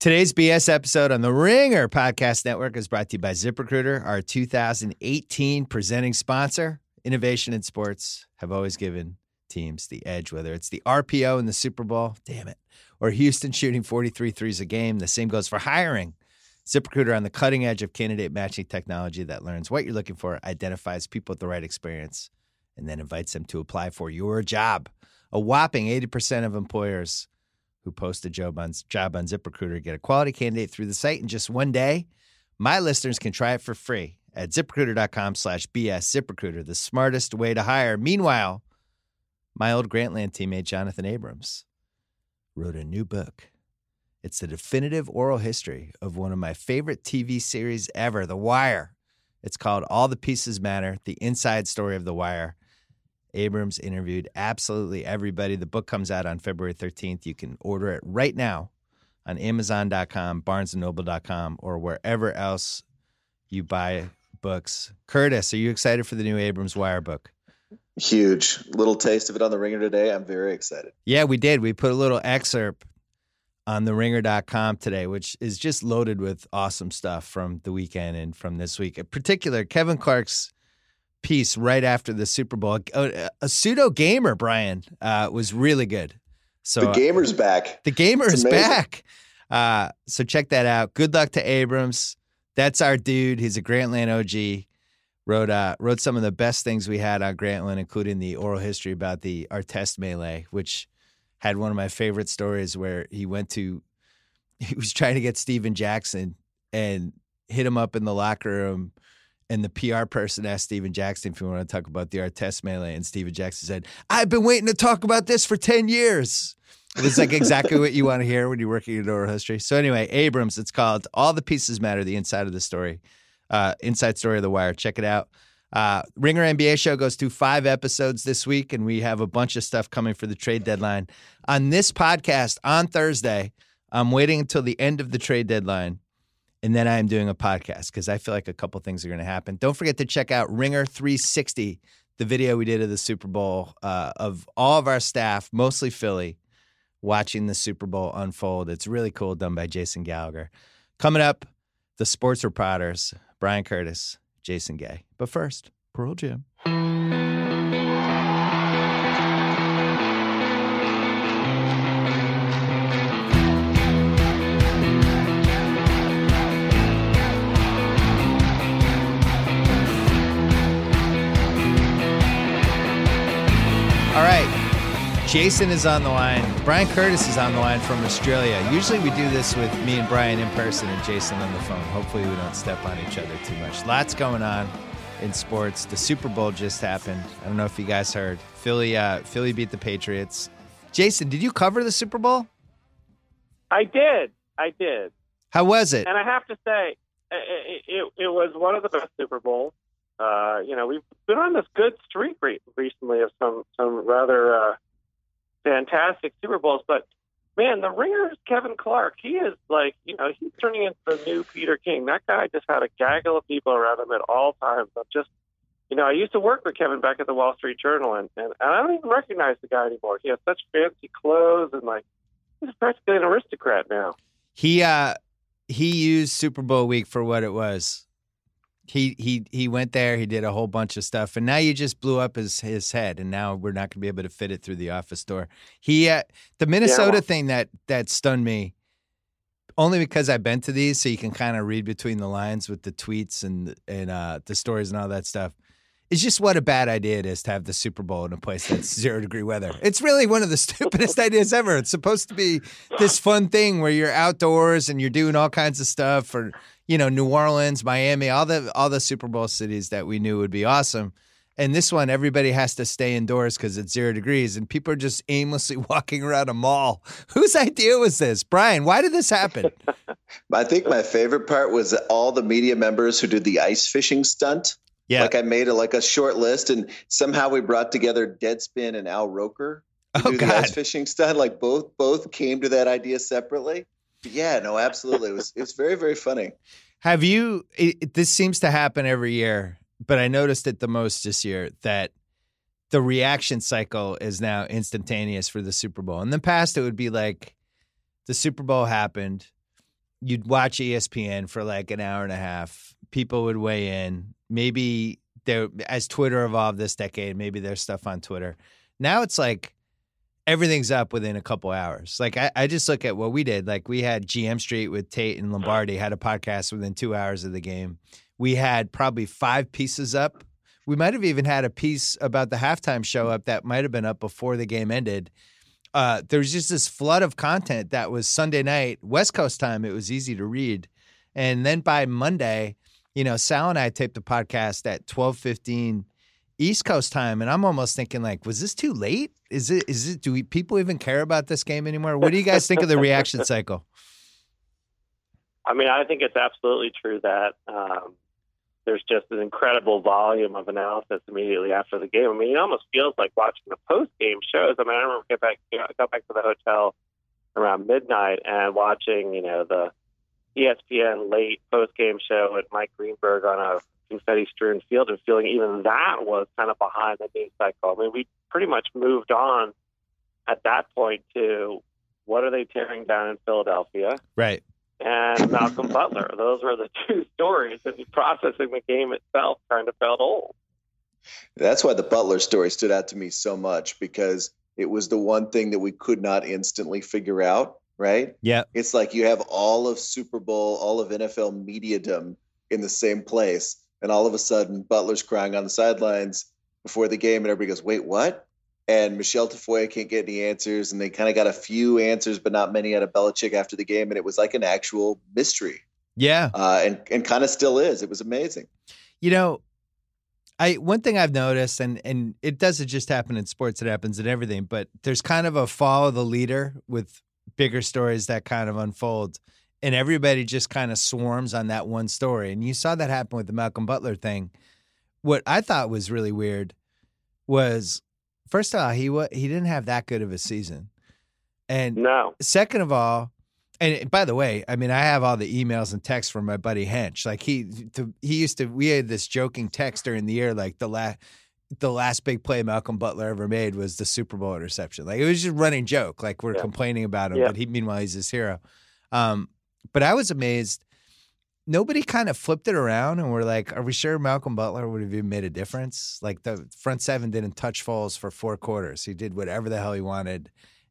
Today's BS episode on the Ringer Podcast Network is brought to you by ZipRecruiter, our 2018 presenting sponsor. Innovation in sports have always given teams the edge, whether it's the RPO in the Super Bowl, damn it, or Houston shooting 43 threes a game. The same goes for hiring. ZipRecruiter on the cutting edge of candidate matching technology that learns what you're looking for, identifies people with the right experience, and then invites them to apply for your job. A whopping 80% of employers who post a job on, job on ZipRecruiter get a quality candidate through the site in just one day. My listeners can try it for free at ziprecruiter.com slash BS. ZipRecruiter, the smartest way to hire. Meanwhile, my old Grantland teammate, Jonathan Abrams, wrote a new book. It's the definitive oral history of one of my favorite TV series ever, The Wire. It's called All the Pieces Matter The Inside Story of The Wire. Abrams interviewed absolutely everybody. The book comes out on February 13th. You can order it right now on Amazon.com, BarnesandNoble.com, or wherever else you buy books. Curtis, are you excited for the new Abrams Wire book? Huge. Little taste of it on the ringer today. I'm very excited. Yeah, we did. We put a little excerpt on the ringer.com today, which is just loaded with awesome stuff from the weekend and from this week. In particular, Kevin Clark's piece right after the Super Bowl. A, a pseudo gamer, Bryan, uh, was really good. So the gamer's back. The gamer is back. Uh, so check that out. Good luck to Abrams. That's our dude. He's a Grantland OG. Wrote uh, wrote some of the best things we had on Grantland, including the oral history about the Artest melee, which had one of my favorite stories where he went to he was trying to get Stephen Jackson and hit him up in the locker room and the PR person asked Stephen Jackson if you want to talk about the Artest melee, and Stephen Jackson said, "I've been waiting to talk about this for ten years." It's like exactly what you want to hear when you're working in oral history. So anyway, Abrams, it's called "All the Pieces Matter: The Inside of the Story," uh, inside story of the Wire. Check it out. Uh, Ringer NBA show goes through five episodes this week, and we have a bunch of stuff coming for the trade deadline. On this podcast on Thursday, I'm waiting until the end of the trade deadline and then I am doing a podcast because I feel like a couple things are going to happen. Don't forget to check out Ringer 360, the video we did of the Super Bowl uh, of all of our staff, mostly Philly, watching the Super Bowl unfold. It's really cool, done by Jason Gallagher. Coming up, the sports reporters, Bryan Curtis, Jason Gay. But first, Pearl Jam. Jason is on the line. Bryan Curtis is on the line from Australia. Usually we do this with me and Bryan in person and Jason on the phone. Hopefully we don't step on each other too much. Lots going on in sports. The Super Bowl just happened. I don't know if you guys heard. Philly uh, Philly beat the Patriots. Jason, did you cover the Super Bowl? I did. I did. How was it? And I have to say, it, it, it was one of the best Super Bowls uh, you know, we've been on this good streak re- recently of some some rather uh, fantastic Super Bowls. But man, the Ringer's Kevin Clark, he is like, you know, he's turning into the new Peter King. That guy just had a gaggle of people around him at all times. I'm just, you know, I used to work with Kevin back at the Wall Street Journal, and, and, and I don't even recognize the guy anymore. He has such fancy clothes, and like, he's practically an aristocrat now. He uh he used Super Bowl week for what it was he he he went there. He did a whole bunch of stuff, and now you just blew up his his head, and now we're not going to be able to fit it through the office door. He uh, the Minnesota yeah. thing that that stunned me, only because I've been to these, so you can kind of read between the lines with the tweets and and uh, the stories and all that stuff. It's just what a bad idea it is to have the Super Bowl in a place that's zero degree weather. It's really one of the stupidest ideas ever. It's supposed to be this fun thing where you're outdoors and you're doing all kinds of stuff for you know, New Orleans, Miami, all the all the Super Bowl cities that we knew would be awesome. And this one, everybody has to stay indoors because it's zero degrees, and people are just aimlessly walking around a mall. Whose idea was this, Bryan? Why did this happen? I think my favorite part was all the media members who did the ice fishing stunt. Yeah, like I made a, like a short list, and somehow we brought together Deadspin and Al Roker to oh, do God. the ice fishing stunt. Like both both came to that idea separately. Yeah, no, absolutely. It was it was very very funny. Have you? It, this seems to happen every year, but I noticed it the most this year that the reaction cycle is now instantaneous for the Super Bowl. In the past, it would be like the Super Bowl happened, you'd watch ESPN for like an hour and a half. People would weigh in. Maybe there, as Twitter evolved this decade, maybe there's stuff on Twitter. Now it's like everything's up within a couple hours. Like I, I just look at what we did. Like we had GM Street with Tate and Lombardi had a podcast within two hours of the game. We had probably five pieces up. We might have even had a piece about the halftime show up that might have been up before the game ended. Uh, there was just this flood of content that was Sunday night, West Coast time. It was easy to read. And then by Monday, you know, Sal and I taped the podcast at twelve fifteen East Coast time, and I'm almost thinking like, was this too late? Is it? Is it? Do we, people even care about this game anymore? What do you guys think of the reaction cycle? I mean, I think it's absolutely true that um, there's just an incredible volume of analysis immediately after the game. I mean, it almost feels like watching the post game shows. I mean, I remember get back, you know, I got back to the hotel around midnight and watching, you know, the ESPN late post game show with Mike Greenberg on a confetti strewn field and feeling even that was kind of behind the news cycle. I mean, we pretty much moved on at that point to what are they tearing down in Philadelphia? Right. And Malcolm Butler. Those were the two stories. And processing the game itself kind of felt old. That's why the Butler story stood out to me so much because it was the one thing that we could not instantly figure out, right? Yeah. It's like you have all of Super Bowl, all of NFL mediadom in the same place and all of a sudden Butler's crying on the sidelines before the game, and everybody goes, "Wait, what?" And Michelle Tafoya can't get any answers, and they kind of got a few answers, but not many out of Belichick after the game, and it was like an actual mystery. Yeah, uh, and and kind of still is. It was amazing. You know, I one thing I've noticed, and and it doesn't just happen in sports; it happens in everything. But there's kind of a follow the leader with bigger stories that kind of unfold and everybody just kind of swarms on that one story. And you saw that happen with the Malcolm Butler thing. What I thought was really weird was, first of all, he he didn't have that good of a season, and no. Second of all, and by the way, I mean I have all the emails and texts from my buddy Hench. Like he the, he used to we had this joking text during the year, like the last the last big play Malcolm Butler ever made was the Super Bowl interception. Like it was just running joke. Like we're yeah. complaining about him, yeah. but he meanwhile he's this hero. Um, but I was amazed. Nobody kind of flipped it around and we're like, are we sure Malcolm Butler would have even made a difference? Like the front seven didn't touch Foles for four quarters. He did whatever the hell he wanted.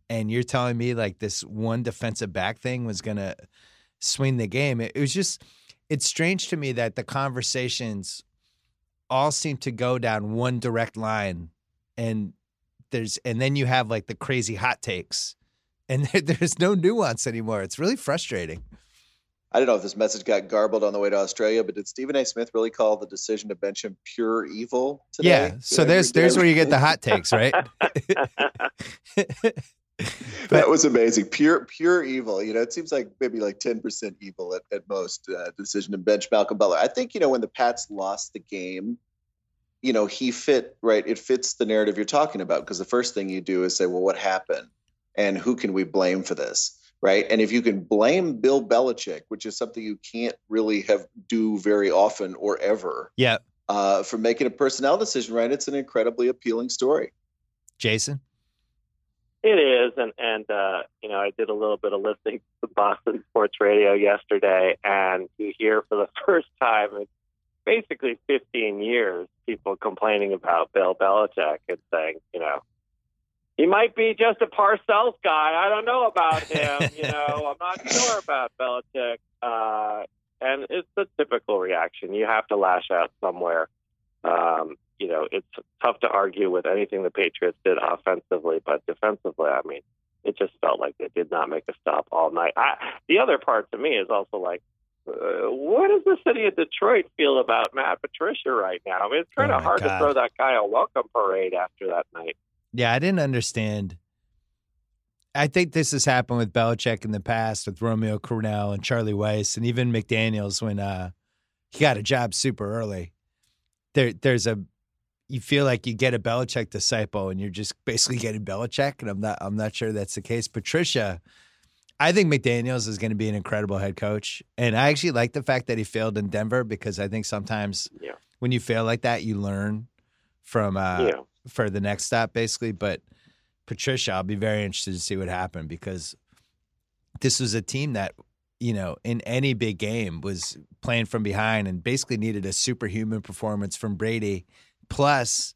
And you're telling me like this one defensive back thing was going to swing the game. It, it was just, it's strange to me that the conversations all seem to go down one direct line and there's and then you have like the crazy hot takes and there's no nuance anymore it's really frustrating I don't know if this message got garbled on the way to Australia, but did Stephen A. Smith really call the decision to bench him pure evil today? Yeah. So there's there's where you get the hot takes, right? that was amazing. Pure pure evil. You know, it seems like maybe like 10% evil at, at most uh, decision to bench Malcolm Butler. I think, you know, when the Pats lost the game, you know, he fit, right? It fits the narrative you're talking about because the first thing you do is say, well, what happened? And who can we blame for this? Right? And if you can blame Bill Belichick, which is something you can't really have do very often or ever, yeah, uh, for making a personnel decision, right? It's an incredibly appealing story. Jason, it is, and and uh, you know, I did a little bit of listening to Boston Sports Radio yesterday, and you hear for the first time in basically 15 years people complaining about Bill Belichick and saying, you know he might be just a Parcells guy. I don't know about him. you know, I'm not sure about Belichick. Uh, and it's the typical reaction. You have to lash out somewhere. Um, you know, it's tough to argue with anything the Patriots did offensively, but defensively, I mean, it just felt like they did not make a stop all night. I, the other part to me is also like, uh, what does the city of Detroit feel about Matt Patricia right now? I mean, it's kind of oh hard God. to throw that guy a welcome parade after that night. Yeah, I didn't understand. I think this has happened with Belichick in the past with Romeo Crennel and Charlie Weis and even McDaniels when uh, he got a job super early. There, there's a you feel like you get a Belichick disciple and you're just basically getting Belichick, and I'm not I'm not sure that's the case. Patricia, I think McDaniels is going to be an incredible head coach, and I actually like the fact that he failed in Denver because I think sometimes yeah. when you fail like that, you learn from uh, yeah for the next stop, basically. But Patricia, I'll be very interested to see what happened because this was a team that you know, in any big game was playing from behind and basically needed a superhuman performance from Brady, plus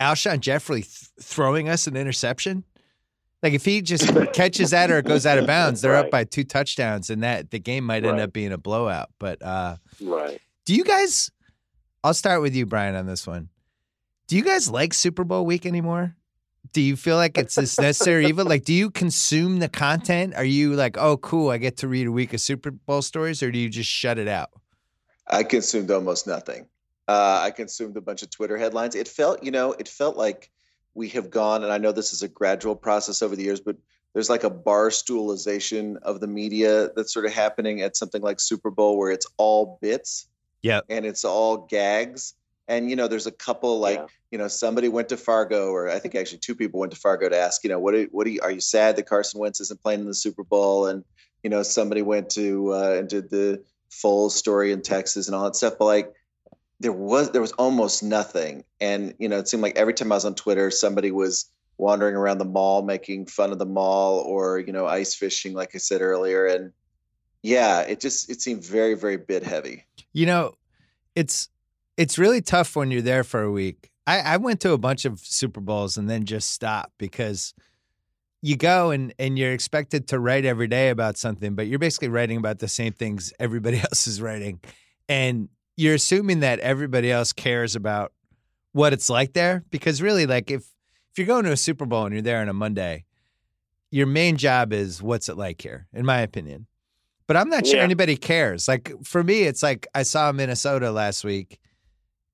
Alshon Jeffery th- throwing us an interception. Like if he just catches that or it goes out of bounds, they're right. up by two touchdowns, and that the game might end right. up being a blowout. But uh, right, do you guys? I'll start with you, Bryan, on this one. Do you guys like Super Bowl week anymore? Do you feel like it's this necessary evil? Like, do you consume the content? Are you like, oh, cool, I get to read a week of Super Bowl stories, or do you just shut it out? I consumed almost nothing. Uh, I consumed a bunch of Twitter headlines. It felt, you know, it felt like we have gone, and I know this is a gradual process over the years, but there's like a bar stoolization of the media that's sort of happening at something like Super Bowl where it's all bits. Yeah. And it's all gags. And you know, there's a couple like yeah. you know somebody went to Fargo, or I think actually two people went to Fargo to ask, you know, what are, what are you, are you sad that Carson Wentz isn't playing in the Super Bowl? And you know, somebody went to uh, and did the full story in Texas and all that stuff. But like, there was there was almost nothing, and you know, it seemed like every time I was on Twitter, somebody was wandering around the mall making fun of the mall, or you know, ice fishing, like I said earlier, and yeah, it just it seemed very very bit heavy. You know, it's it's really tough when you're there for a week. I, I went to a bunch of Super Bowls and then just stopped because you go and, and you're expected to write every day about something, but you're basically writing about the same things everybody else is writing. And you're assuming that everybody else cares about what it's like there. Because really, like if if you're going to a Super Bowl and you're there on a Monday, your main job is what's it like here, in my opinion. But I'm not sure yeah. anybody cares. Like for me, it's like I saw Minnesota last week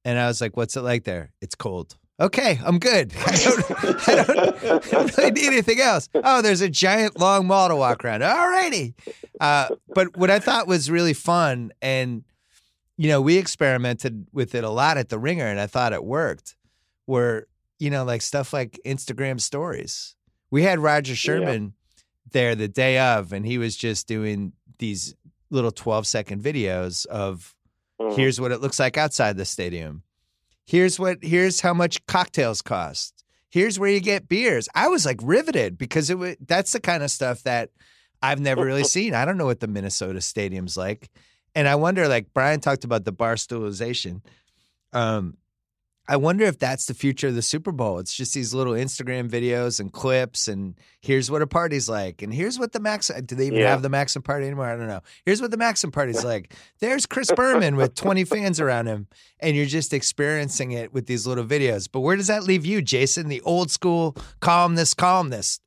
and I was like, what's it like there? It's cold. Okay, I'm good. I don't, I don't, I don't really need anything else. Oh, there's a giant long mall to walk around. All righty. Uh, but what I thought was really fun, and, you know, we experimented with it a lot at the Ringer, and I thought it worked, were, you know, like stuff like Instagram stories. We had Roger Sherman yeah. there the day of, and he was just doing these little 12 second videos of Mm-hmm. Here's what it looks like outside the stadium. Here's what here's how much cocktails cost. Here's where you get beers. I was like riveted because it was that's the kind of stuff that I've never really seen. I don't know what the Minnesota stadium's like. And I wonder, like Bryan talked about the bar stoolization. Um, I wonder if that's the future of the Super Bowl. It's just these little Instagram videos and clips, and here's what a party's like, and here's what the Max. Uh, do they even yeah. have the Maxim party anymore? I don't know. Here's what the Maxim party's like. There's Chris Berman with 20 fans around him, and you're just experiencing it with these little videos. But where does that leave you, Jason? The old school calmness, calmness.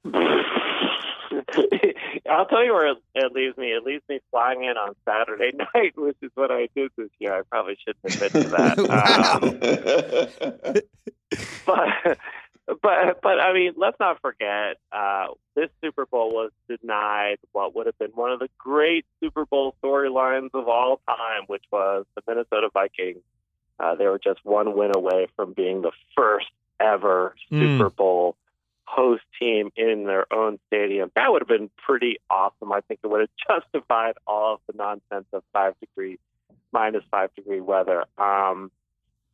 I'll tell you where it, it, leaves me. It leaves me flying in on Saturday night, which is what I did this year. I probably shouldn't admit to that. um, but but but I mean, let's not forget uh, this Super Bowl was denied what would have been one of the great Super Bowl storylines of all time, which was the Minnesota Vikings. Uh, they were just one win away from being the first ever mm. Super Bowl host team in their own stadium. That would have been pretty awesome. I think it would have justified all of the nonsense of five degree, minus five degree weather. Um,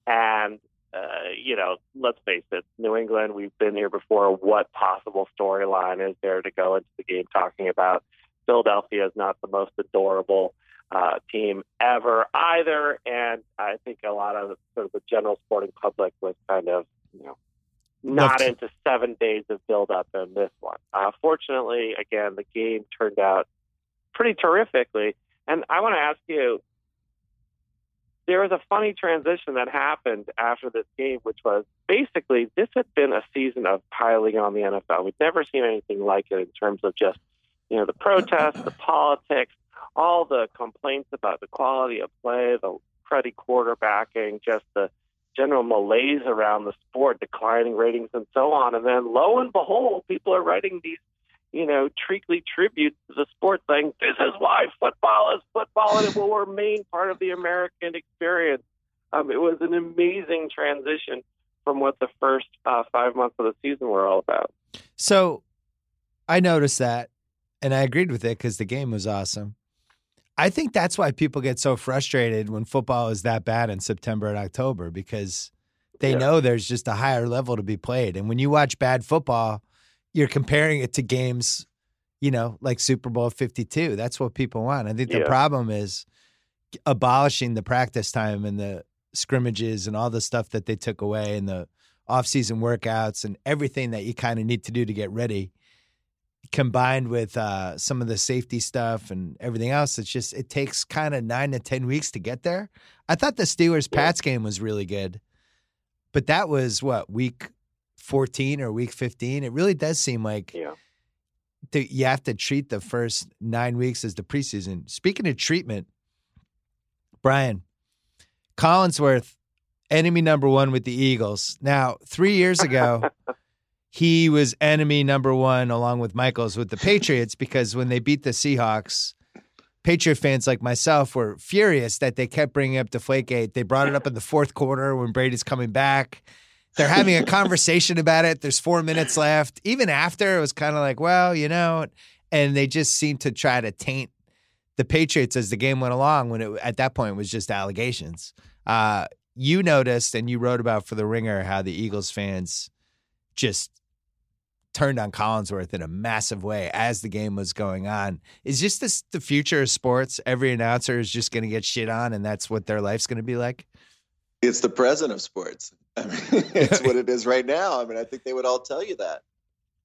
and, uh, you know, let's face it, New England, we've been here before. What possible storyline is there to go into the game talking about? Philadelphia is not the most adorable uh, team ever either. And I think a lot of sort of the general sporting public was kind of, you know, not into seven days of build up in this one. Uh, fortunately, again, the game turned out pretty terrifically. And I want to ask you there was a funny transition that happened after this game, which was basically this had been a season of piling on the NFL. We've never seen anything like it in terms of just, you know, the protests, the politics, all the complaints about the quality of play, the cruddy quarterbacking, just the general malaise around the sport, declining ratings, and so on. And then lo and behold, people are writing these, you know, treacly tributes to the sport, saying this is why football is football, and it will remain part of the American experience. Um, it was an amazing transition from what the first uh, five months of the season were all about. So, I noticed that, and I agreed with it because the game was awesome. I think that's why people get so frustrated when football is that bad in September and October because they yeah. know there's just a higher level to be played. And when you watch bad football, you're comparing it to games, you know, like Super Bowl 52. That's what people want. I think the yeah. problem is abolishing the practice time and the scrimmages and all the stuff that they took away and the off-season workouts and everything that you kind of need to do to get ready combined with uh, some of the safety stuff and everything else it's just it takes kind of nine to ten weeks to get there i thought the steelers pats game was really good but that was what week 14 or week 15 it really does seem like yeah. the, you have to treat the first nine weeks as the preseason speaking of treatment bryan collinsworth enemy number one with the Eagles. Now, three years ago, he was enemy number one along with Michaels with the Patriots because when they beat the Seahawks, Patriot fans like myself were furious that they kept bringing up Deflategate. They brought it up in the fourth quarter when Brady's coming back. They're having a conversation about it. There's four minutes left. Even after, it was kind of like, well, you know, and they just seemed to try to taint the Patriots as the game went along when it at that point was just allegations. Uh, you noticed and you wrote about for the Ringer how the Eagles fans just turned on Collinsworth in a massive way as the game was going on. Is just this the future of sports? Every announcer is just going to get shit on, and that's what their life's going to be like. It's the present of sports. I mean, it's what it is right now. I mean, I think they would all tell you that.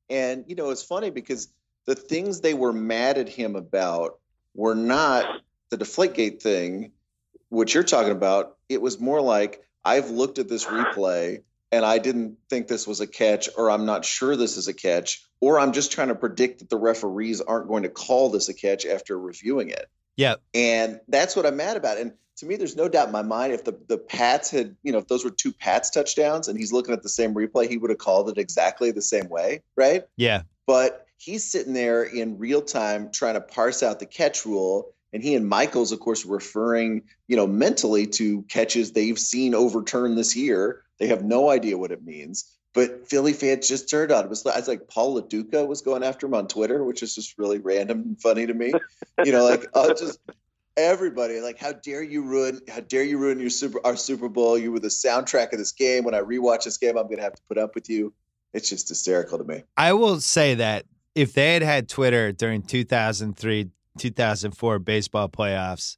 And you know, it's funny because the things they were mad at him about were not the Deflategate thing which you're talking about, it was more like I've looked at this replay and I didn't think this was a catch, or I'm not sure this is a catch, or I'm just trying to predict that the referees aren't going to call this a catch after reviewing it. Yeah. And that's what I'm mad about. And to me, there's no doubt in my mind if the, the Pats had, you know, if those were two Pats touchdowns and he's looking at the same replay, he would have called it exactly the same way. Right. Yeah. But he's sitting there in real time trying to parse out the catch rule and he and Michaels, of course, referring, you know, mentally to catches they've seen overturned this year. They have no idea what it means. But Philly fans just turned on. It was, I was like Paul Lo Duca was going after him on Twitter, which is just really random and funny to me. You know, like uh, just everybody like how dare you ruin how dare you ruin your super our super bowl you were the soundtrack of this game when i rewatch this game i'm gonna have to put up with you it's just hysterical to me i will say that if they had had twitter during 2003 2004 baseball playoffs.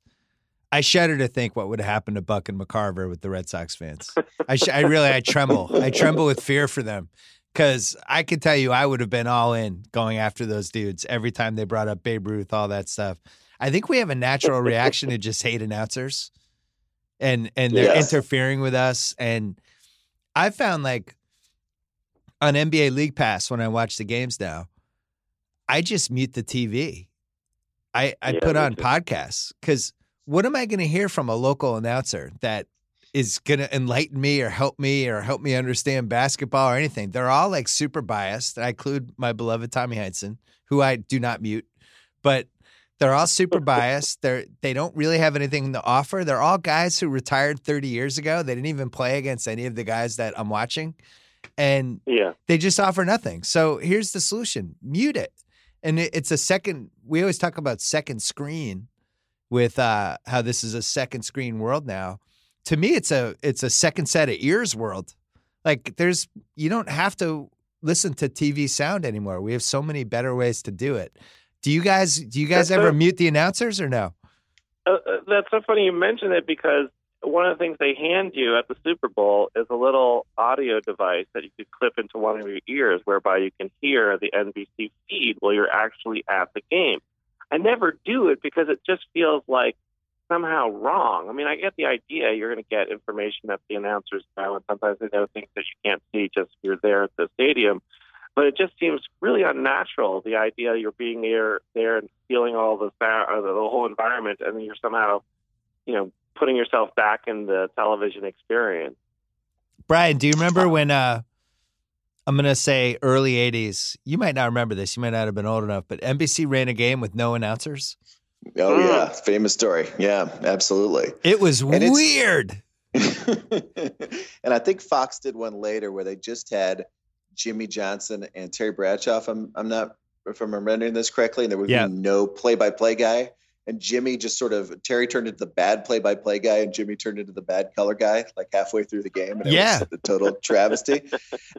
I shudder to think what would happen to Buck and McCarver with the Red Sox fans. I, sh- I really, I tremble. I tremble with fear for them because I can tell you, I would have been all in going after those dudes every time they brought up Babe Ruth, all that stuff. I think we have a natural reaction to just hate announcers, and and they're yes. interfering with us. And I found like on NBA League Pass when I watch the games now, I just mute the TV I, I yeah, put on podcasts because what am I going to hear from a local announcer that is going to enlighten me or help me or help me understand basketball or anything? They're all like super biased. I include my beloved Tommy Heinsohn, who I do not mute, but they're all super biased. They're they don't really have anything to offer. They're all guys who retired 30 years ago. They didn't even play against any of the guys that I'm watching. And yeah. they just offer nothing. So here's the solution. Mute it and it's a second. We always talk about second screen with uh, how this is a second screen world now. To me, it's a it's a second set of ears world. Like there's you don't have to listen to TV sound anymore. We have so many better ways to do it. Do you guys do you guys that's ever mute the announcers or no? Uh, uh, that's so funny you mention it because one of the things they hand you at the Super Bowl is a little audio device that you could clip into one of your ears, whereby you can hear the NBC feed while you're actually at the game. I never do it because it just feels like somehow wrong. I mean, I get the idea you're going to get information that the announcers know, and sometimes they know things that you can't see just if you're there at the stadium. But it just seems really unnatural. The idea you're being there, there and feeling all the sound, the whole environment, and then you're somehow, you know, putting yourself back in the television experience. Bryan, do you remember when uh I'm going to say early 80s. You might not remember this. You might not have been old enough, but NBC ran a game with no announcers. Oh mm. yeah, famous story. Yeah, absolutely. It was and weird. and I think Fox did one later where they just had Jimmy Johnson and Terry Bradshaw. If I'm, I'm not if I'm remembering this correctly, and there would yeah. be no play-by-play guy and Jimmy just sort of Terry turned into the bad play-by-play guy, and Jimmy turned into the bad color guy, like halfway through the game. And yeah, the total travesty.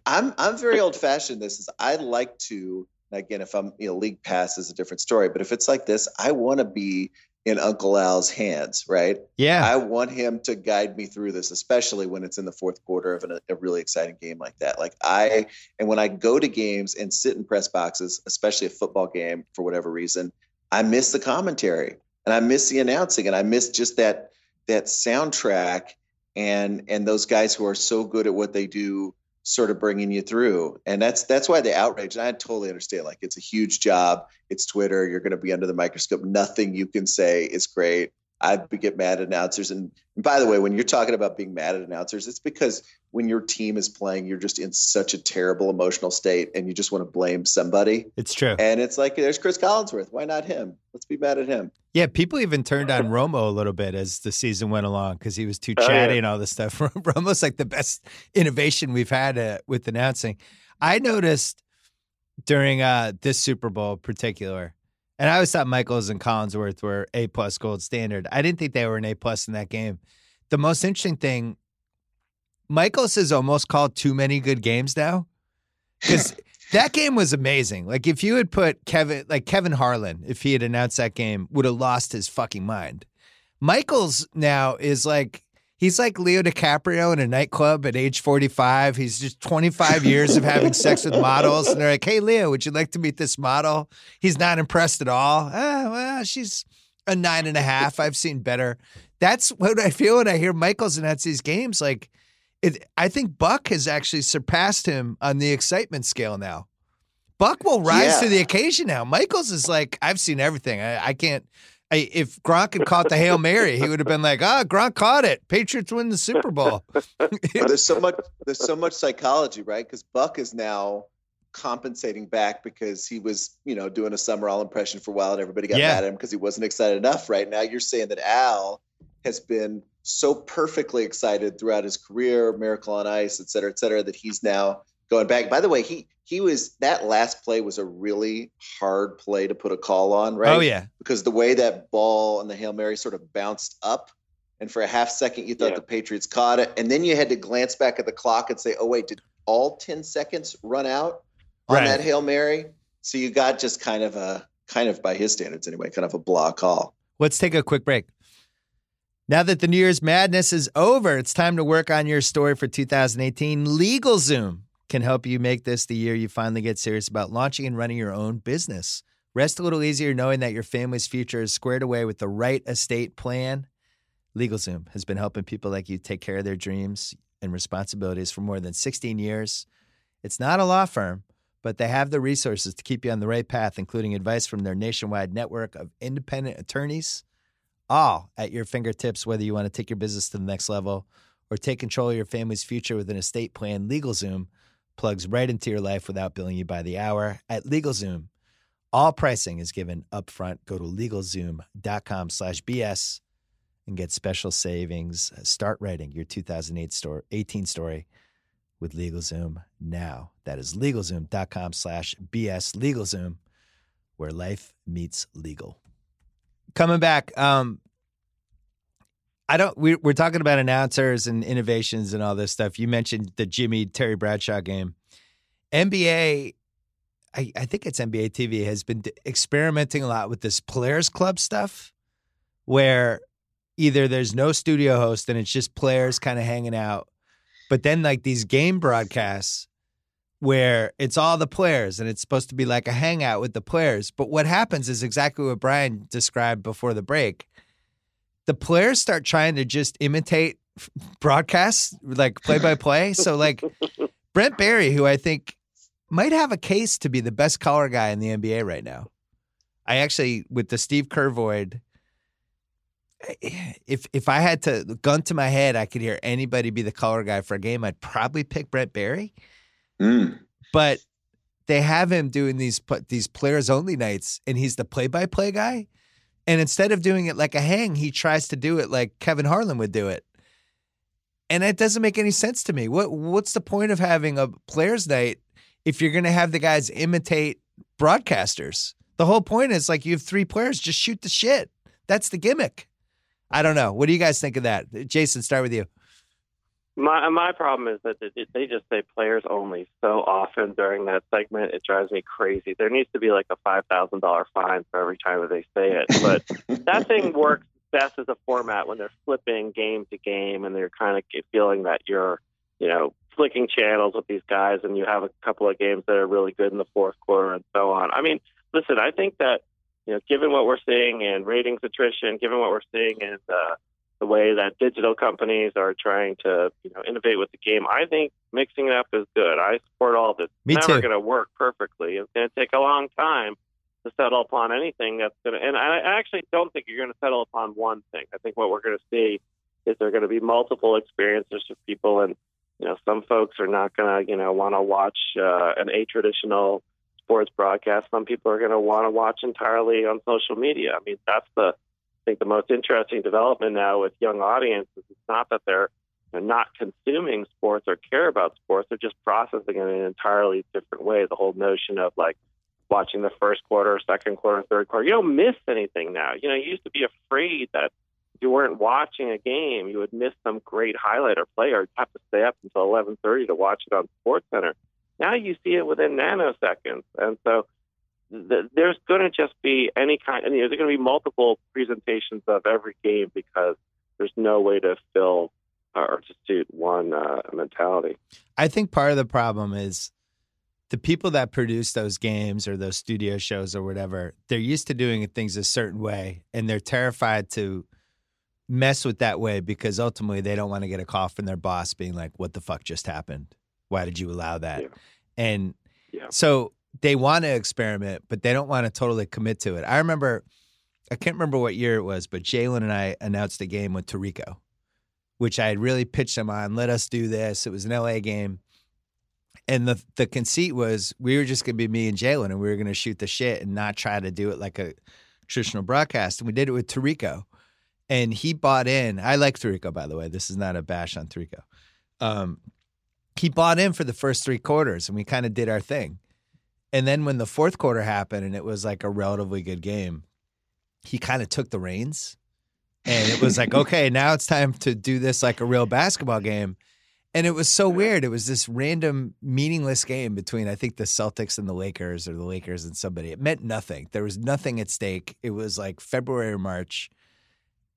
I'm I'm very old-fashioned. This is I like to again, if I'm, you know, league pass is a different story. But if it's like this, I want to be in Uncle Al's hands, right? Yeah. I want him to guide me through this, especially when it's in the fourth quarter of an, a really exciting game like that. Like I, and when I go to games and sit in press boxes, especially a football game for whatever reason, I miss the commentary and I miss the announcing and I miss just that that soundtrack and and those guys who are so good at what they do sort of bringing you through. And that's that's why the outrage and i totally understand like it's a huge job it's twitter you're going to be under the microscope nothing you can say is great I get mad at announcers. And, and, by the way, when you're talking about being mad at announcers, it's because when your team is playing, you're just in such a terrible emotional state and you just want to blame somebody. It's true. And it's like, there's Cris Collinsworth. Why not him? Let's be mad at him. Yeah, people even turned on Romo a little bit as the season went along because he was too chatty oh, yeah. and all this stuff. Romo's like the best innovation we've had uh, with announcing. I noticed during uh, this Super Bowl in particular, and I always thought Michaels and Collinsworth were A plus gold standard. I didn't think they were an A plus in that game. The most interesting thing, Michaels has almost called too many good games now. Because that game was amazing. Like if you had put Kevin like Kevin Harlan, if he had announced that game, would have lost his fucking mind. Michaels now is like He's like Leo DiCaprio in a nightclub at age 45. He's just 25 years of having sex with models. And they're like, hey, Leo, would you like to meet this model? He's not impressed at all. Ah, well, she's a nine and a half. I've seen better. That's what I feel when I hear Michaels announce these games. Like, it, I think Buck has actually surpassed him on the excitement scale now. Buck will rise yeah. to the occasion now. Michaels is like, I've seen everything. I, I can't if Gronk had caught the Hail Mary, he would have been like, "Ah, Gronk caught it. Patriots win the Super Bowl." there's so much there's so much psychology, right? Because Buck is now compensating back because he was, you know, doing a Summerall impression for a while and everybody got yeah. mad at him because he wasn't excited enough. Right now, you're saying that Al has been so perfectly excited throughout his career, Miracle on Ice, et cetera, et cetera, that he's now going back. By the way, he he was that last play was a really hard play to put a call on, right? Oh yeah, because the way that ball and the hail mary sort of bounced up, and for a half second you thought yeah. the Patriots caught it, and then you had to glance back at the clock and say, "Oh wait, did all ten seconds run out on right. that hail mary?" So you got just kind of a kind of by his standards anyway, kind of a block call. Let's take a quick break. Now that the New Year's madness is over, it's time to work on your story for 2018. LegalZoom can help you make this the year you finally get serious about launching and running your own business. Rest a little easier knowing that your family's future is squared away with the right estate plan. LegalZoom has been helping people like you take care of their dreams and responsibilities for more than 16 years. It's not a law firm, but they have the resources to keep you on the right path, including advice from their nationwide network of independent attorneys, all at your fingertips, whether you want to take your business to the next level or take control of your family's future with an estate plan. LegalZoom plugs right into your life without billing you by the hour at LegalZoom. All pricing is given upfront. Go to LegalZoom.com slash BS and get special savings. Start writing your 2008 story, 18 story with LegalZoom now. That is LegalZoom.com slash BS. LegalZoom, where life meets legal. Coming back, um, I don't. We, we're talking about announcers and innovations and all this stuff. You mentioned the Jimmy Terry Bradshaw game. NBA, I, I think it's NBA TV has been experimenting a lot with this Players Club stuff, where either there's no studio host and it's just players kind of hanging out, but then like these game broadcasts where it's all the players and it's supposed to be like a hangout with the players. But what happens is exactly what Bryan described before the break the players start trying to just imitate broadcasts, like play by play. So, like Brent Barry, who I think might have a case to be the best color guy in the NBA right now. I actually, with the Steve Kerr void, if if I had to gun to my head, I could hear anybody be the color guy for a game. I'd probably pick Brent Barry. Mm. But they have him doing these these players only nights, and he's the play by play guy. And instead of doing it like a hang, he tries to do it like Kevin Harlan would do it. And it doesn't make any sense to me. What what's the point of having a players night if you're going to have the guys imitate broadcasters? The whole point is like you have three players, just shoot the shit. That's the gimmick. I don't know. What do you guys think of that? Jason, start with you. My my problem is that they just say players only so often during that segment. It drives me crazy. There needs to be like a five thousand dollar fine for every time that they say it. But that thing works best as a format when they're flipping game to game and they're kind of feeling that you're, you know, flicking channels with these guys and you have a couple of games that are really good in the fourth quarter and so on. I mean, listen, I think that, you know, given what we're seeing in ratings attrition, given what we're seeing in the, the way that digital companies are trying to, you know, innovate with the game, I think mixing it up is good. I support all this. Me it's never going to work perfectly. It's going to take a long time to settle upon anything that's going to, and I actually don't think you're going to settle upon one thing. I think what we're going to see is there are going to be multiple experiences for people, and you know, some folks are not going to, you know, want to watch uh, an a traditional sports broadcast. Some people are going to want to watch entirely on social media. I mean, that's the, think, the most interesting development now with young audiences. It's not that they're not consuming sports or care about sports; they're just processing it in an entirely different way. The whole notion of like watching the first quarter, second quarter, third quarter. You don't miss anything now. You know, you used to be afraid that if you weren't watching a game, you would miss some great highlight or play, or have to stay up until 11:30 to watch it on Sports Center. Now you see it within nanoseconds, and so there's going to just be any kind. You know, there's going to be multiple presentations of every game because there's no way to fill or to suit one uh, mentality. I think part of the problem is the people that produce those games or those studio shows or whatever, they're used to doing things a certain way and they're terrified to mess with that way because ultimately they don't want to get a call from their boss being like, what the fuck just happened? Why did you allow that? Yeah. And yeah. so they want to experiment, but they don't want to totally commit to it. I remember, I can't remember what year it was, but Jalen and I announced a game with Tirico, which I had really pitched him on. Let us do this. It was an LA game and the the conceit was we were just gonna be me and Jalen, and we were gonna shoot the shit and not try to do it like a traditional broadcast. And we did it with Tirico, and he bought in. I like Tirico, by the way. This is not a bash on Tirico. Um, he bought in for the first three quarters, and we kind of did our thing. And then when the fourth quarter happened, and it was like a relatively good game, he kind of took the reins, and it was like, okay, now it's time to do this like a real basketball game and it was so weird. It was this random, meaningless game between, I think, the Celtics and the Lakers or the Lakers and somebody. It meant nothing. There was nothing at stake. It was like February or March.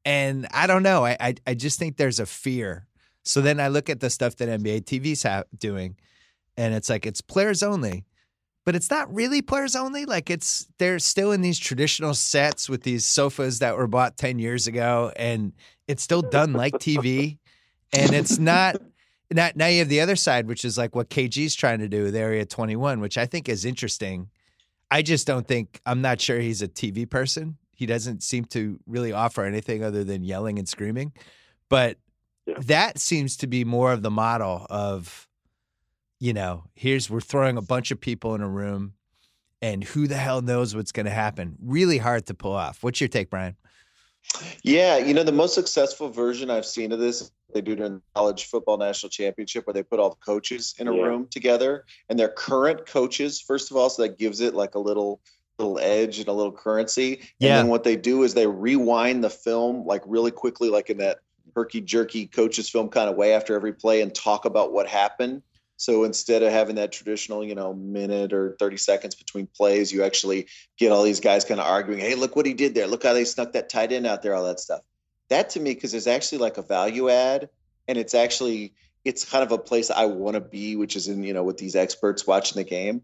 And I don't know. I, I, I just think there's a fear. So then I look at the stuff that NBA TV's ha- doing, and it's like it's players only, but it's not really players only. Like it's they're still in these traditional sets with these sofas that were bought ten years ago, and it's still done like TV, and it's not now, now you have the other side, which is like what KG's trying to do with Area 21, which I think is interesting. I just don't think, I'm not sure he's a TV person. He doesn't seem to really offer anything other than yelling and screaming. But yeah. that seems to be more of the model of, you know, here's we're throwing a bunch of people in a room and who the hell knows what's going to happen. Really hard to pull off. What's your take, Bryan? Yeah, you know, the most successful version I've seen of this, they do during the college football national championship where they put all the coaches in a yeah. room together and they're current coaches, first of all, so that gives it like a little little edge and a little currency. Yeah. And then what they do is they rewind the film like really quickly, like in that herky jerky coaches film kind of way after every play and talk about what happened. So instead of having that traditional, you know, minute or 30 seconds between plays, you actually get all these guys kind of arguing, hey, look what he did there. Look how they snuck that tight end out there, all that stuff. That to me, because there's actually like a value add and it's actually it's kind of a place I want to be, which is in, you know, with these experts watching the game.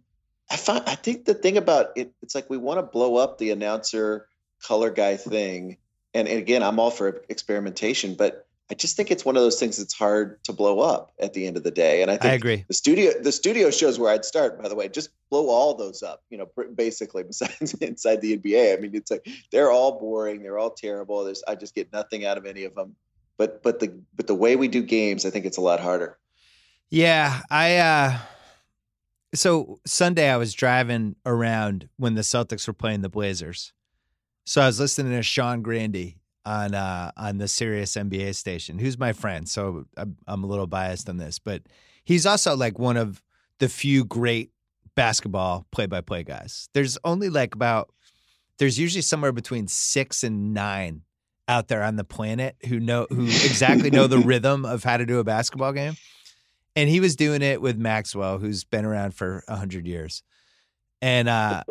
I find I think the thing about it, it's like we want to blow up the announcer color guy thing. And, and again, I'm all for experimentation, but I just think it's one of those things that's hard to blow up at the end of the day. And I think I agree. The studio, the studio shows where I'd start. By the way, just blow all those up. You know, basically besides inside the NBA. I mean, it's like they're all boring. They're all terrible. There's I just get nothing out of any of them. But but the but the way we do games, I think it's a lot harder. Yeah, I. uh So Sunday I was driving around when the Celtics were playing the Blazers. So I was listening to Sean Grande on uh, on the Sirius NBA station, who's my friend. So I'm, I'm a little biased on this, but he's also like one of the few great basketball play-by-play guys. There's only like about there's usually somewhere between six and nine out there on the planet who know who exactly know the rhythm of how to do a basketball game. And he was doing it with Maxwell, who's been around for a hundred years. And uh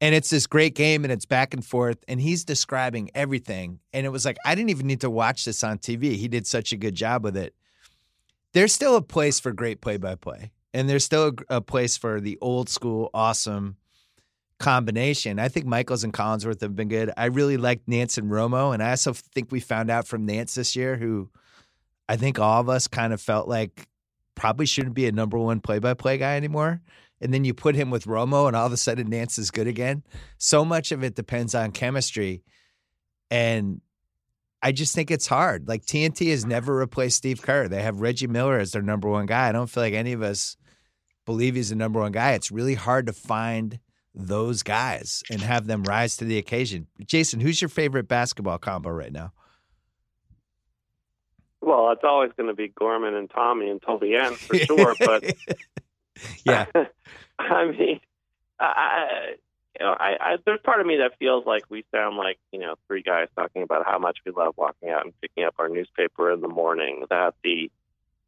and it's this great game and it's back and forth and he's describing everything. And it was like, I didn't even need to watch this on TV. He did such a good job with it. There's still a place for great play by play. And there's still a, a place for the old school, awesome combination. I think Michaels and Collinsworth have been good. I really liked Nance and Romo, and I also think we found out from Nance this year, who I think all of us kind of felt like probably shouldn't be a number one play-by-play guy anymore. And then you put him with Romo, and all of a sudden Nantz is good again. So much of it depends on chemistry, and I just think it's hard. Like TNT has never replaced Steve Kerr. They have Reggie Miller as their number one guy. I don't feel like any of us believe he's the number one guy. It's really hard to find those guys and have them rise to the occasion. Jason, who's your favorite basketball combo right now? Well, it's always going to be Gorman and Tommy until the end for sure. But yeah, I mean, I, you know, I, I, there's part of me that feels like we sound like you know three guys talking about how much we love walking out and picking up our newspaper in the morning. That the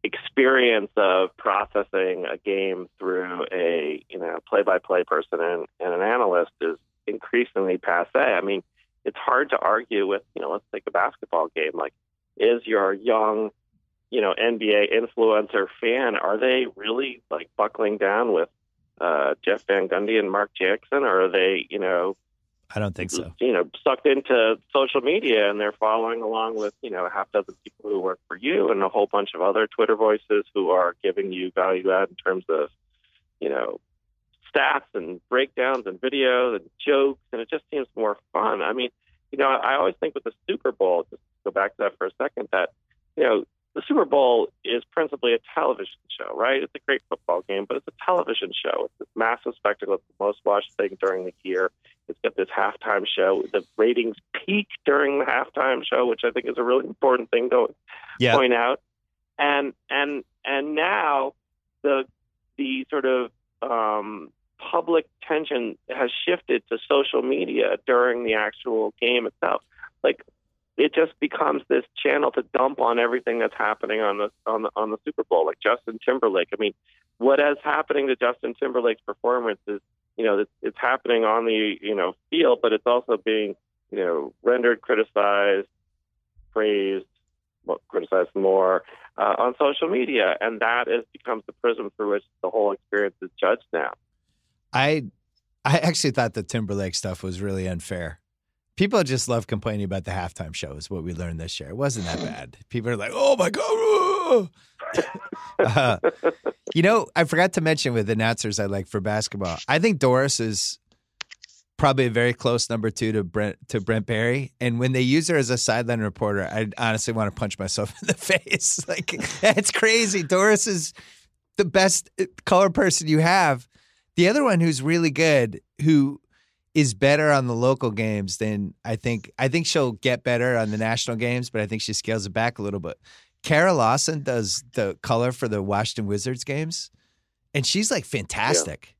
experience of processing a game through a you know play-by-play person and, and an analyst is increasingly passe. I mean, it's hard to argue with you know let's take a basketball game like is your young you know NBA influencer fan are they really like buckling down with uh, Jeff Van Gundy and Mark Jackson, or are they you know I don't think so. You know, sucked into social media and they're following along with, you know, a half dozen people who work for you and a whole bunch of other Twitter voices who are giving you value add in terms of, you know, stats and breakdowns and videos and jokes. And it just seems more fun. I mean, you know, I always think with the Super Bowl, just go back to that for a second, that, you know, the Super Bowl is principally a television show, right? It's a great football game, but it's a television show. It's this massive spectacle. It's the most watched thing during the year. It's got this halftime show. The ratings peak during the halftime show, which I think is a really important thing to yeah. point out. And and and now the the sort of um, public tension has shifted to social media during the actual game itself. Like it just becomes this channel to dump on everything that's happening on the on the on the Super Bowl, like Justin Timberlake. I mean, what is happening to Justin Timberlake's performance is, you know, it's, it's happening on the you know field, but it's also being you know rendered, criticized, praised, well, criticized more uh, on social media, and that is becomes the prism through which the whole experience is judged now. I I actually thought the Timberlake stuff was really unfair people just love complaining about the halftime show is what we learned this year. It wasn't that bad. People are like, oh my God. uh, you know, I forgot to mention with announcers I like for basketball. I think Doris is probably a very close number two to Brent to Brent Barry. And when they use her as a sideline reporter, I honestly want to punch myself in the face. Like it's crazy. Doris is the best uh, color person you have. The other one who's really good, who is better on the local games than I think. I think she'll get better on the national games, but I think she scales it back a little bit. Kara Lawson does the color for the Washington Wizards games, and she's like fantastic. Yeah.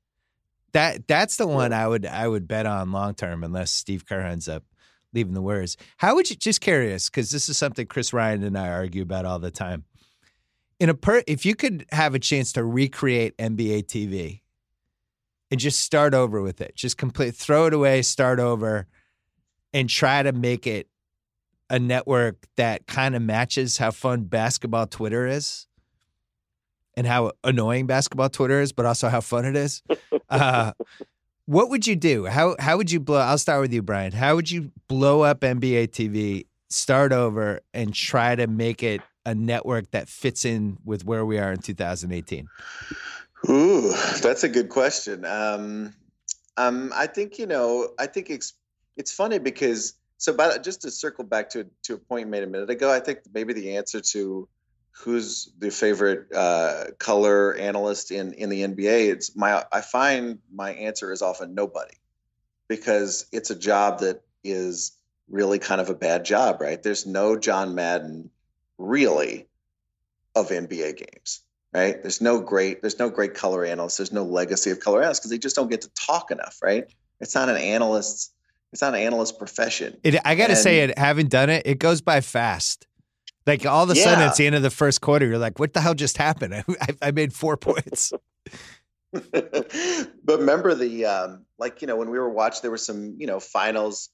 That that's the one I would I would bet on long term, unless Steve Kerr ends up leaving the Warriors. How would you just curious because this is something Chris Ryan and I argue about all the time. In a per, if you could have a chance to recreate NBA TV, and just start over with it. Just complete, throw it away, start over, and try to make it a network that kind of matches how fun basketball Twitter is and how annoying basketball Twitter is, but also how fun it is. Uh, what would you do? How how would you blow? I'll start with you, Bryan. How would you blow up NBA TV, start over, and try to make it a network that fits in with where we are in 2018? Ooh, that's a good question. Um, um, I think you know, I think it's it's funny because so, but just to circle back to to a point made a minute ago, I think maybe the answer to who's the favorite uh, color analyst in in the NBA, it's my I find my answer is often nobody, because it's a job that is really kind of a bad job, right? There's no John Madden really of NBA games right? There's no great, there's no great color analysts. There's no legacy of color analysts because they just don't get to talk enough, right? It's not an analyst's it's not an analyst profession. It, I got to say, it having done it, it goes by fast. Like all of a sudden, it's the end of the first quarter. You're like, "What the hell just happened? I, I made four points." but remember the um, like you know when we were watching, there were some you know finals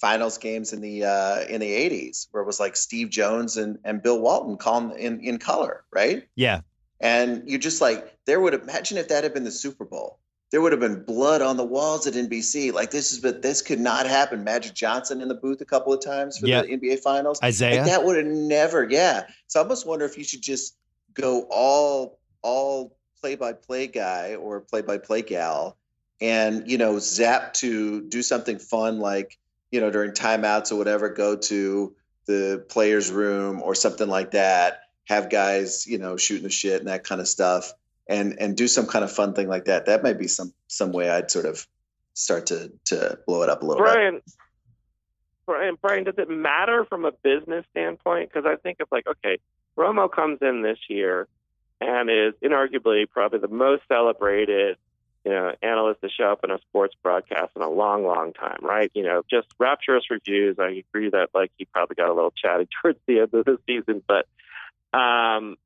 finals games in the uh, in the 80s where it was like Steve Jones and, and Bill Walton calling in in color, right? Yeah. And you just like there would imagine if that had been the Super Bowl. There would have been blood on the walls at NBC. Like this is but this could not happen. Magic Johnson in the booth a couple of times for the NBA finals. Isiah. Like that would have never, yeah. So I almost wonder if you should just go all all play by play guy or play by play gal and you know zap to do something fun like you know, during timeouts or whatever, go to the players' room or something like that. Have guys, you know, shooting the shit and that kind of stuff, and and do some kind of fun thing like that. That might be some some way I'd sort of start to to blow it up a little Bryan, bit. Bryan, Bryan, does it matter from a business standpoint? Because I think of like, okay, Romo comes in this year and is inarguably probably the most celebrated you know, analyst to show up in a sports broadcast in a long, long time, right? You know, just rapturous reviews. I agree that like he probably got a little chatty towards the end of the season, but um,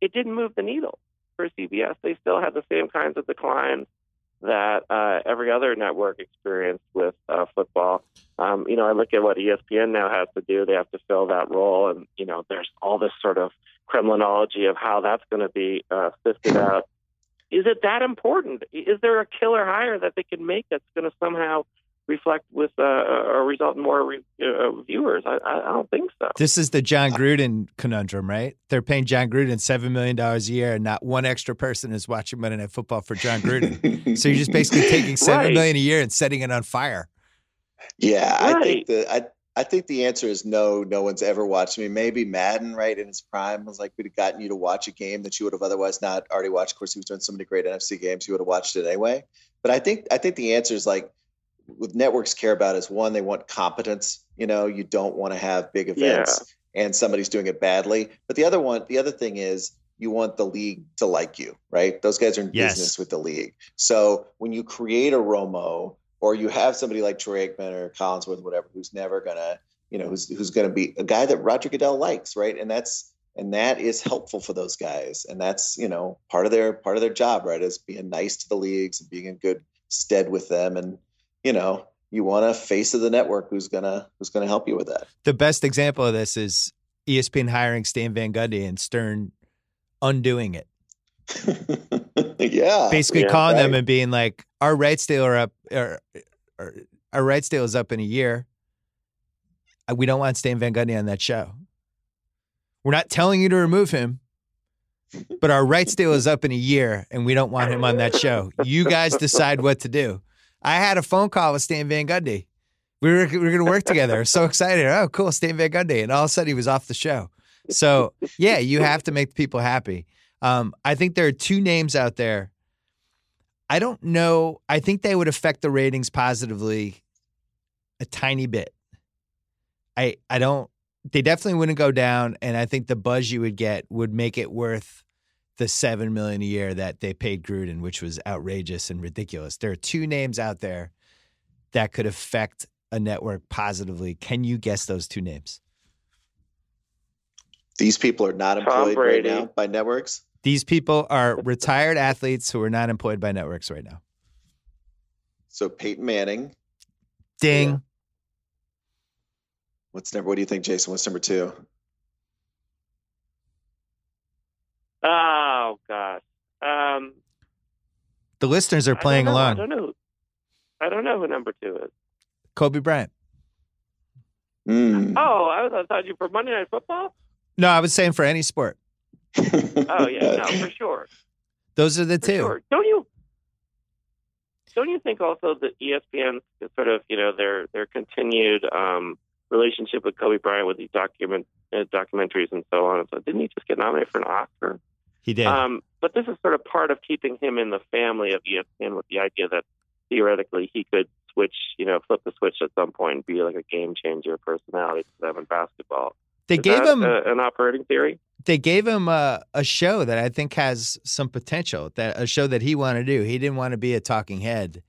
it didn't move the needle for CBS. They still had the same kinds of declines that uh, every other network experienced with uh, football. Um, you know, I look at what ESPN now has to do. They have to fill that role, and you know, there's all this sort of Kremlinology of how that's going to be uh, sifted out. Is it that important? Is there a killer hire that they can make that's going to somehow reflect with uh, or result in more re- uh, viewers? I, I, don't think so. This is the Jon Gruden conundrum, right? They're paying Jon Gruden seven million dollars a year, and not one extra person is watching Monday Night Football for Jon Gruden. so you're just basically taking seven right. million a year and setting it on fire. Yeah, right. I think that I I think the answer is no. No one's ever watched me. Maybe Madden, right in his prime, was like we'd have gotten you to watch a game that you would have otherwise not already watched. Of course, he was doing so many great NFC games, you would have watched it anyway. But I think I think the answer is like what networks care about is one, they want competence. You know, you don't want to have big events yeah. and somebody's doing it badly. But the other one, the other thing is you want the league to like you, right? Those guys are in yes. business with the league. So when you create a Romo or you have somebody like Troy Aikman or Collinsworth, whatever, who's never gonna, you know, who's who's gonna be a guy that Roger Goodell likes, right? And that's and that is helpful for those guys, and that's you know part of their part of their job, right? Is being nice to the leagues and being in good stead with them, and you know, you want a face of the network who's gonna who's gonna help you with that. The best example of this is ESPN hiring Stan Van Gundy and Stern undoing it. yeah. Basically yeah, calling right. them and being like, our rights deal are up, or, or, our rights deal is up in a year. Uh, we don't want Stan Van Gundy on that show. We're not telling you to remove him, but our rights deal is up in a year and we don't want him on that show. You guys decide what to do. I had a phone call with Stan Van Gundy. We were, we were going to work together. so excited. Oh, cool. Stan Van Gundy. And all of a sudden he was off the show. So, yeah, you have to make people happy. Um, I think there are two names out there. I don't know. I think they would affect the ratings positively a tiny bit. I I don't. They definitely wouldn't go down, and I think the buzz you would get would make it worth the seven million a year that they paid Gruden, which was outrageous and ridiculous. There are two names out there that could affect a network positively. Can you guess those two names? These people are not employed right now by networks. These people are retired athletes who are not employed by networks right now. So Peyton Manning. Ding. Yeah. What's number? What do you think, Jason? What's number two? Oh gosh. Um, the listeners are playing I along. I don't know. I don't know who number two is. Kobe Bryant. Mm. Oh, I, I thought you for Monday Night Football. No, I was saying for any sport. oh yeah, no, for sure. Those are the for two. Sure. Don't you? Don't you think also that ESPN is sort of you know their their continued um, relationship with Kobe Bryant with these document uh, documentaries and so on? and So didn't he just get nominated for an Oscar? He did. Um, but this is sort of part of keeping him in the family of ESPN with the idea that theoretically he could switch, you know, flip the switch at some point and be like a game changer personality to them in basketball. They Is gave him a, an operating theory. They gave him a, a show that I think has some potential. That a show that he wanted to do. He didn't want to be a talking head.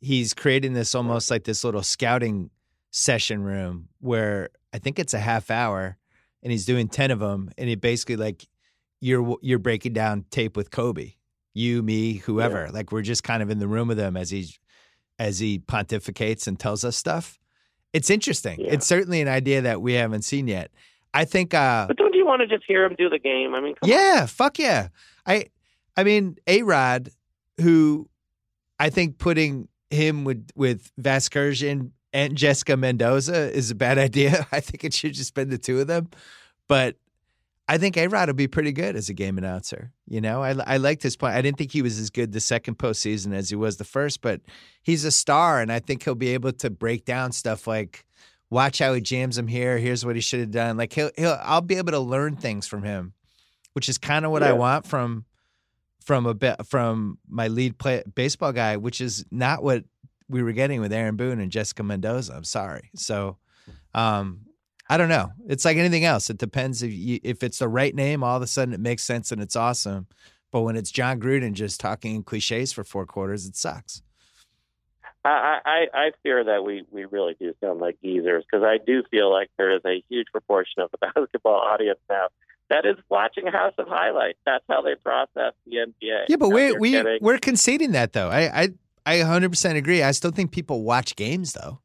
he's creating this almost like this little scouting session room where I think it's a half hour, and he's doing ten of them, and he basically like you're you're breaking down tape with Kobe, you, me, whoever. Yeah. Like we're just kind of in the room with him as he as he pontificates and tells us stuff. It's interesting. Yeah. It's certainly an idea that we haven't seen yet. I think. uh But don't you want to just hear him do the game? I mean, yeah, on. fuck yeah. I, I mean, A Rod, who I think putting him with with Vasgersian and Jessica Mendoza is a bad idea. I think it should just been the two of them. But I think A Rod will be pretty good as a game announcer. You know, I, I liked his point. I didn't think he was as good the second postseason as he was the first, but he's a star, and I think he'll be able to break down stuff like, watch how he jams him here. Here's what he should have done. Like he'll, he'll I'll be able to learn things from him, which is kind of what yeah. I want from from a bit from my lead play, baseball guy, which is not what we were getting with Aaron Boone and Jessica Mendoza. I'm sorry. So, um, I don't know. It's like anything else. It depends if you, if it's the right name. All of a sudden, it makes sense and it's awesome. But when it's Jon Gruden just talking cliches for four quarters, it sucks. I, I, I fear that we, we really do sound like geezers because I do feel like there is a huge proportion of the basketball audience now that is watching House of Highlights. That's how they process the NBA. Yeah, but we we we're conceding that though. I I I 100% agree. I still think people watch games though.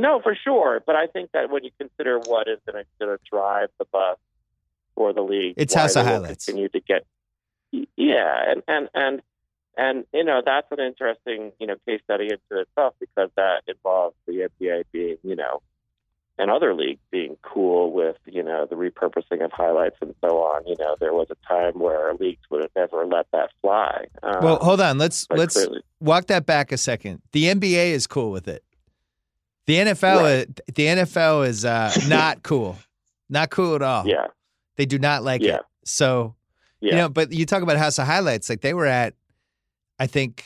No, for sure. But I think that when you consider what is going to drive the bus for the league, it's House of Highlights. Continue to get, yeah, and and and and you know that's an interesting you know case study into itself because that involves the NBA being you know and other leagues being cool with you know the repurposing of highlights and so on. You know, there was a time where leagues would have never let that fly. Um, well, hold on. Let's let's clearly. walk that back a second. The NBA is cool with it. The NFL, right. the NFL is uh, not cool, not cool at all. Yeah, they do not like yeah. it. So, yeah. you know, but you talk about House of Highlights, like they were at, I think,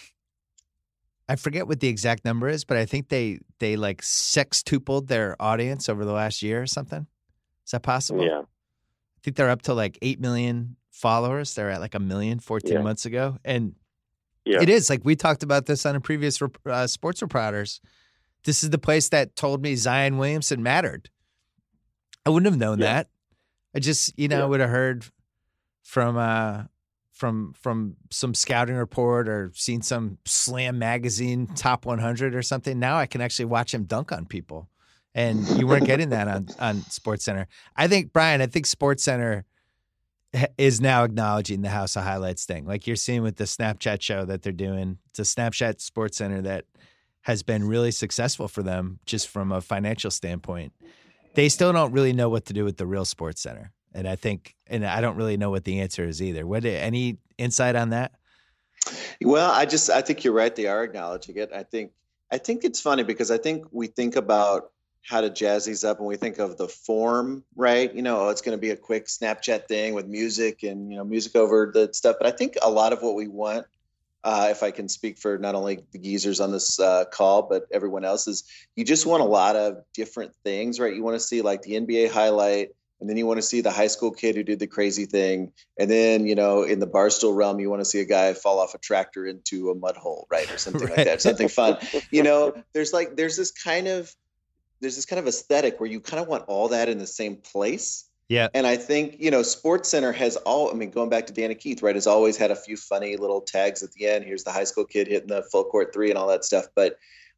I forget what the exact number is, but I think they they like sextupled their audience over the last year or something. Is that possible? Yeah, I think they're up to like eight million followers. They're at like a million 14 yeah. months ago, and yeah. it is like we talked about this on a previous uh, Sports Repodders this is the place that told me Zion Williamson mattered. I wouldn't have known yeah. that. I just, you know, yeah. would have heard from uh from from some scouting report or seen some slam magazine top 100 or something. Now I can actually watch him dunk on people. And you weren't getting that on on Sports Center. I think Bryan, I think Sports Center is now acknowledging the House of Highlights thing. Like you're seeing with the Snapchat show that they're doing. It's a Snapchat Sports Center that has been really successful for them just from a financial standpoint. They still don't really know what to do with the real sports center. And I think, and I don't really know what the answer is either. What any insight on that? Well, I just I think you're right. They are acknowledging it. I think I think it's funny because I think we think about how to jazz these up and we think of the form, right? You know, oh, it's going to be a quick Snapchat thing with music and you know music over the stuff. But I think a lot of what we want uh, if I can speak for not only the geezers on this uh, call, but everyone else, is you just want a lot of different things, right? You want to see like the NBA highlight, and then you want to see the high school kid who did the crazy thing, and then you know in the barstool realm, you want to see a guy fall off a tractor into a mud hole, right, or something right. like that, something fun. You know, there's like there's this kind of there's this kind of aesthetic where you kind of want all that in the same place yeah. And I think, you know, Sports Center has all, I mean, going back to Dan and Keith, right, has always had a few funny little tags at the end. Here's the high school kid hitting the full court three and all that stuff. But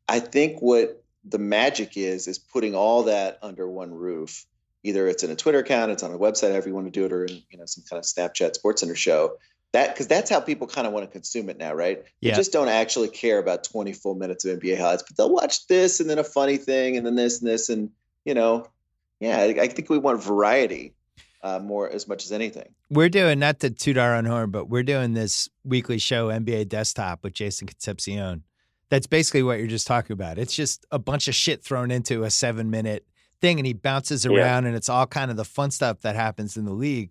I think what the magic is, is putting all that under one roof. Either it's in a Twitter account, it's on a website, however you want to do it, or in, you know, some kind of Snapchat Sports Center show. That because that's how people kind of want to consume it now, right? Yeah. They just don't actually care about 20 full minutes of NBA highlights, but they'll watch this and then a funny thing and then this and this and you know, yeah, I think we want variety uh, more as much as anything. We're doing not to toot our own horn, but we're doing this weekly show NBA Desktop with Jason Concepcion. That's basically what you're just talking about. It's just a bunch of shit thrown into a seven minute thing, and he bounces around, yeah. and it's all kind of the fun stuff that happens in the league.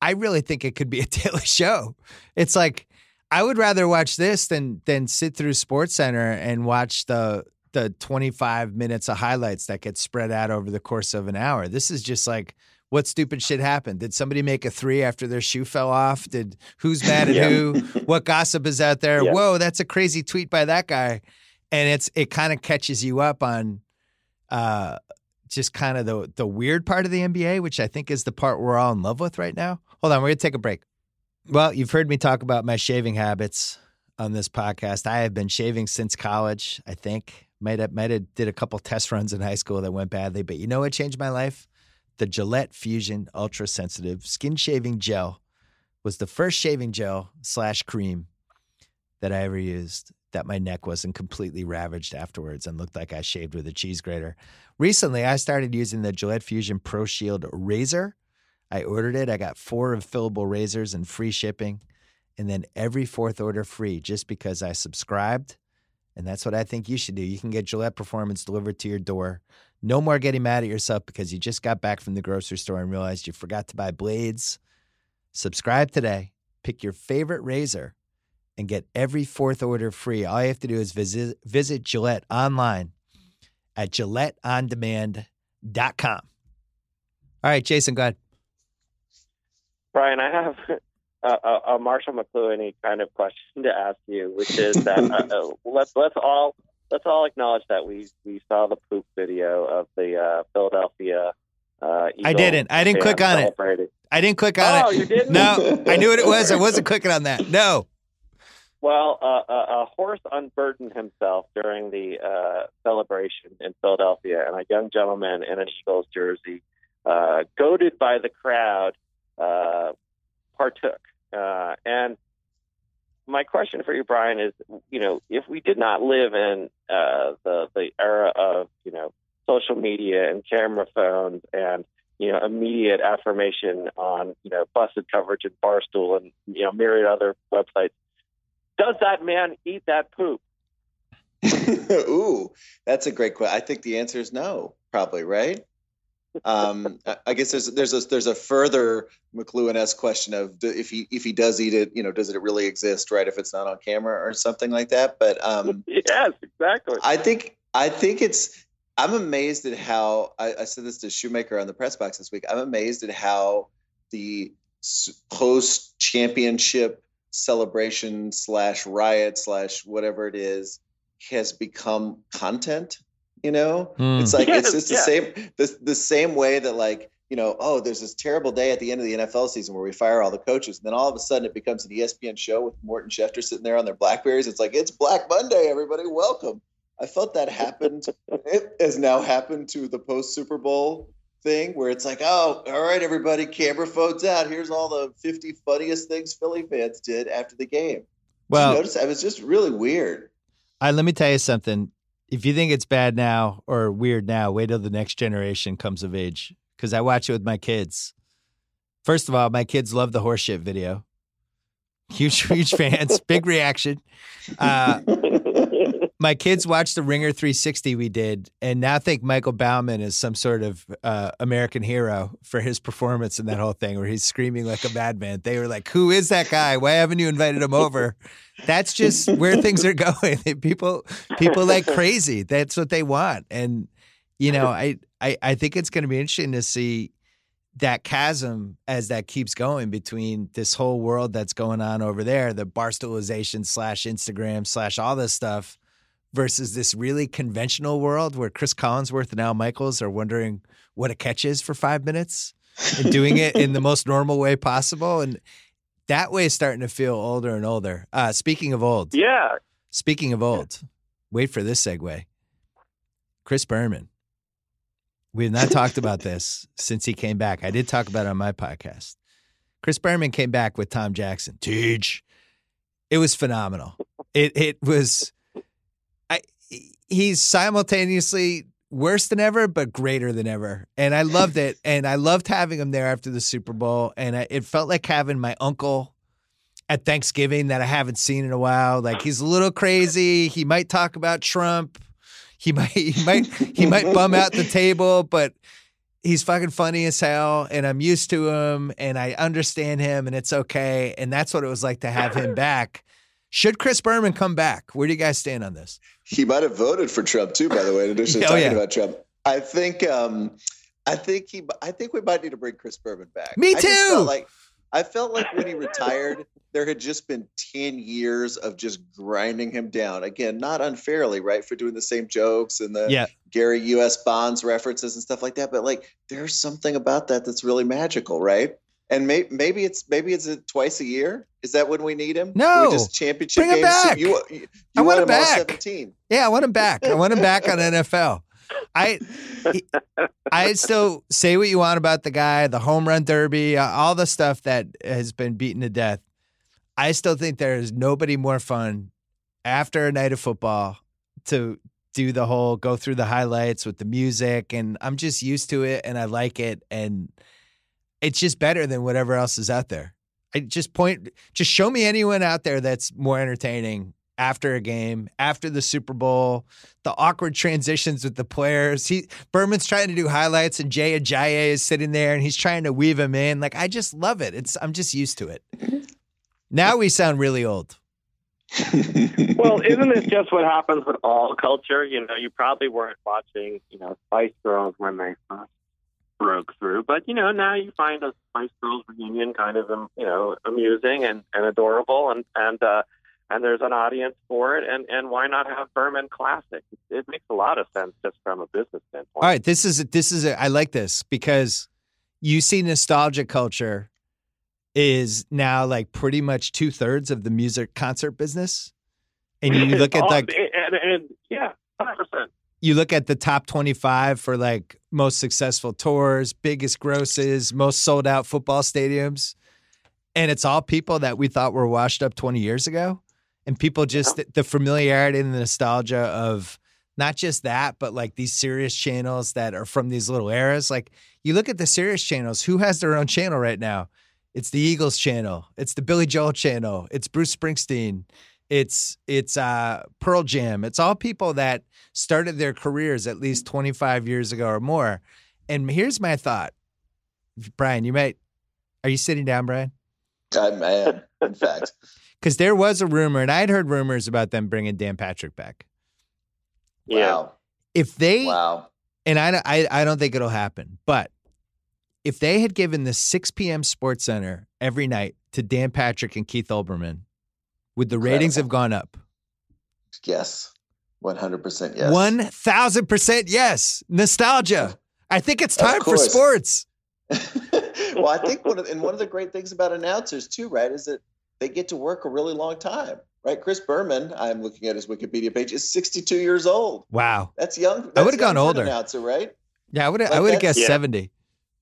I really think it could be a daily show. It's like I would rather watch this than than sit through Sports Center and watch the the 25 minutes of highlights that get spread out over the course of an hour. This is just like what stupid shit happened? Did somebody make a three after their shoe fell off? Did who's mad at yeah. who? What gossip is out there? Yeah. Whoa, that's a crazy tweet by that guy. And it's it kind of catches you up on uh just kind of the the weird part of the NBA, which I think is the part we're all in love with right now. Hold on, we're gonna take a break. Well, you've heard me talk about my shaving habits on this podcast. I have been shaving since college, I think. Might have might have did a couple test runs in high school that went badly, but you know what changed my life? the Gillette Fusion Ultra Sensitive Skin Shaving Gel was the first shaving gel slash cream that I ever used that my neck wasn't completely ravaged afterwards and looked like I shaved with a cheese grater. Recently, I started using the Gillette Fusion Pro Shield razor. I ordered it. I got four refillable razors and free shipping, and then every fourth order free just because I subscribed. And that's what I think you should do. You can get Gillette Performance delivered to your door no more getting mad at yourself because you just got back from the grocery store and realized you forgot to buy blades. Subscribe today, pick your favorite razor, and get every fourth order free. All you have to do is visit, visit Gillette online at GilletteOnDemand.com. All right, Jason, go ahead. Bryan, I have a, a, Marshall McLuhan kind of question to ask you, which is that uh, uh let's let's all let's all acknowledge that we we saw the poop video of the uh, Philadelphia. Uh, I didn't. I didn't click on it. I didn't click on oh, it. you didn't? No, I knew what it was. I wasn't clicking on that. No. Well, uh, a, a, horse unburdened himself during the uh, celebration in Philadelphia, and a young gentleman in an Eagles jersey, uh, goaded by the crowd, uh, partook. Uh, and my question for you, Bryan, is you know if we did not live in uh, the the era of you know social media and camera phones and you know immediate affirmation on you know busted coverage and Barstool and you know myriad other websites, does that man eat that poop? Ooh, that's a great question. I think the answer is no, probably right um, I guess there's there's a there's a further McLuhan-esque question of if he if he does eat it, you know, does it really exist, right? If it's not on camera or something like that. But um, yes, exactly. I think I think it's. I'm amazed at how I, I said this to Shoemaker on the press box this week. I'm amazed at how the post championship celebration slash riot slash whatever it is has become content you know, mm. it's like yes, it's just the yeah. same the, the same way that like you know, oh, there's this terrible day at the end of the NFL season where we fire all the coaches, and then all of a sudden it becomes an ESPN show with Mort and Schefter sitting there on their Blackberries. It's like it's Black Monday, everybody, welcome. I felt that happened. it has now happened to the post Super Bowl thing where it's like, oh, all right, everybody, camera phones out. Here's all the 50 funniest things Philly fans did after the game. Well, notice it was just really weird. I let me tell you something if you think it's bad now or weird now, wait till the next generation comes of age. Because I watch it with my kids. First of all, my kids love the horseshit video. Huge, huge fans. Big reaction. Uh, my kids watched the Ringer 360 we did, and now think Michael Baumann is some sort of uh, American hero for his performance in that whole thing, where he's screaming like a madman. They were like, "Who is that guy? Why haven't you invited him over?" That's just where things are going. people, people like crazy. That's what they want, and you know, I, I, I think it's going to be interesting to see that chasm as that keeps going between this whole world that's going on over there, the barstoolization slash Instagram slash all this stuff versus this really conventional world where Cris Collinsworth and Al Michaels are wondering what a catch is for five minutes and doing it in the most normal way possible. And that way is starting to feel older and older. Uh, speaking of old. Yeah. Speaking of old, wait for this segue. Chris Berman. We have not talked about this since he came back. I did talk about it on my podcast. Chris Berman came back with Tom Jackson. Teach. It was phenomenal. It it was he's simultaneously worse than ever, but greater than ever. And I loved it. And I loved having him there after the Super Bowl. And I, it felt like having my uncle at Thanksgiving that I haven't seen in a while. Like he's a little crazy. He might talk about Trump. He might he might he might bum out the table, but he's fucking funny as hell and I'm used to him and I understand him and it's okay. And that's what it was like to have him back. Should Chris Berman come back? Where do you guys stand on this? He might have voted for Trump too, by the way, in addition to oh, talking yeah. about Trump. I think um, I think he. I think we might need to bring Chris Berman back. Me too. like I felt like when he retired, there had just been 10 years of just grinding him down. Again, not unfairly, right? For doing the same jokes and the yeah. Gary US Bonds references and stuff like that. But like there's something about that that's really magical, right? And may, maybe it's maybe it's a twice a year. Is that when we need him? No, we just championship Bring games. Him back. You, you, I want, him back. 17. Yeah, I want him back. I want him back on NFL. I I still say what you want about the guy, the home run derby, uh, all the stuff that has been beaten to death. I still think there is nobody more fun after a night of football to do the whole go through the highlights with the music and I'm just used to it and I like it and it's just better than whatever else is out there. I just point just show me anyone out there that's more entertaining after a game, after the Super Bowl, the awkward transitions with the players. He Berman's trying to do highlights and Jay Ajayi is sitting there and he's trying to weave him in. Like I just love it. It's I'm just used to it. Now we sound really old. well, isn't it just what happens with all culture? You know, you probably weren't watching, you know, Spice Girls when they first broke through, but you know, now you find a Spice Girls reunion kind of, um, you know, amusing and, and adorable, and and uh, and there's an audience for it, and and why not have Berman Classic? It makes a lot of sense just from a business standpoint. All right, this is this is a, I like this because you see nostalgia culture is now like pretty much two thirds of the music concert business, and you look at like and, and yeah, hundred percent. You look at the top twenty-five for like most successful tours, biggest grosses, most sold out football stadiums, and it's all people that we thought were washed up twenty years ago and people just yeah. the familiarity and the nostalgia of not just that, but like these Sirius channels that are from these little eras. Like you look at the Sirius channels, who has their own channel right now? It's the Eagles channel. It's the Billy Joel channel. It's Bruce Springsteen. It's it's uh, Pearl Jam. It's all people that started their careers at least 25 years ago or more. And here's my thought, Bryan. You might. Are you sitting down, Bryan? I am, in fact because there was a rumor, and I had heard rumors about them bringing Dan Patrick back. Yeah. Wow. If they, wow, and I, I, I don't think it'll happen, but if they had given the 6 p.m. Sports Center every night to Dan Patrick and Keith Olbermann, would the Incredible. ratings have gone up? Yes. 100% yes. 1000% yes. Nostalgia. I think it's time for sports. well, I think one of, and one of the great things about announcers too, right, is that they get to work a really long time, right? Chris Berman, I'm looking at his Wikipedia page, is 62 years old. Wow, that's young. That's I would have gone older. Announcer, right? Yeah, I would. Like I would have guessed yeah. 70.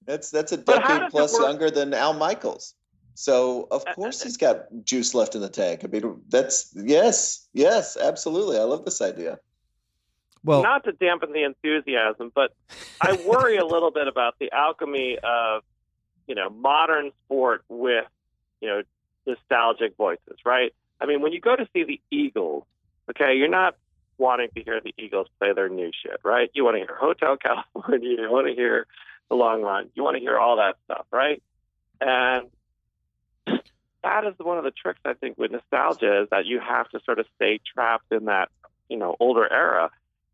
That's that's a decade plus younger than Al Michaels. So of uh, course he's got juice left in the tank. I mean, that's yes, yes, absolutely. I love this idea. Well, not to dampen the enthusiasm, but I worry a little bit about the alchemy of you know modern sport with you know nostalgic voices, right? I mean, when you go to see the Eagles, okay, you're not wanting to hear the Eagles play their new shit, right? You want to hear Hotel California, you want to hear the long run, you want to hear all that stuff, right? And that is one of the tricks I think with nostalgia is that you have to sort of stay trapped in that, you know, older era.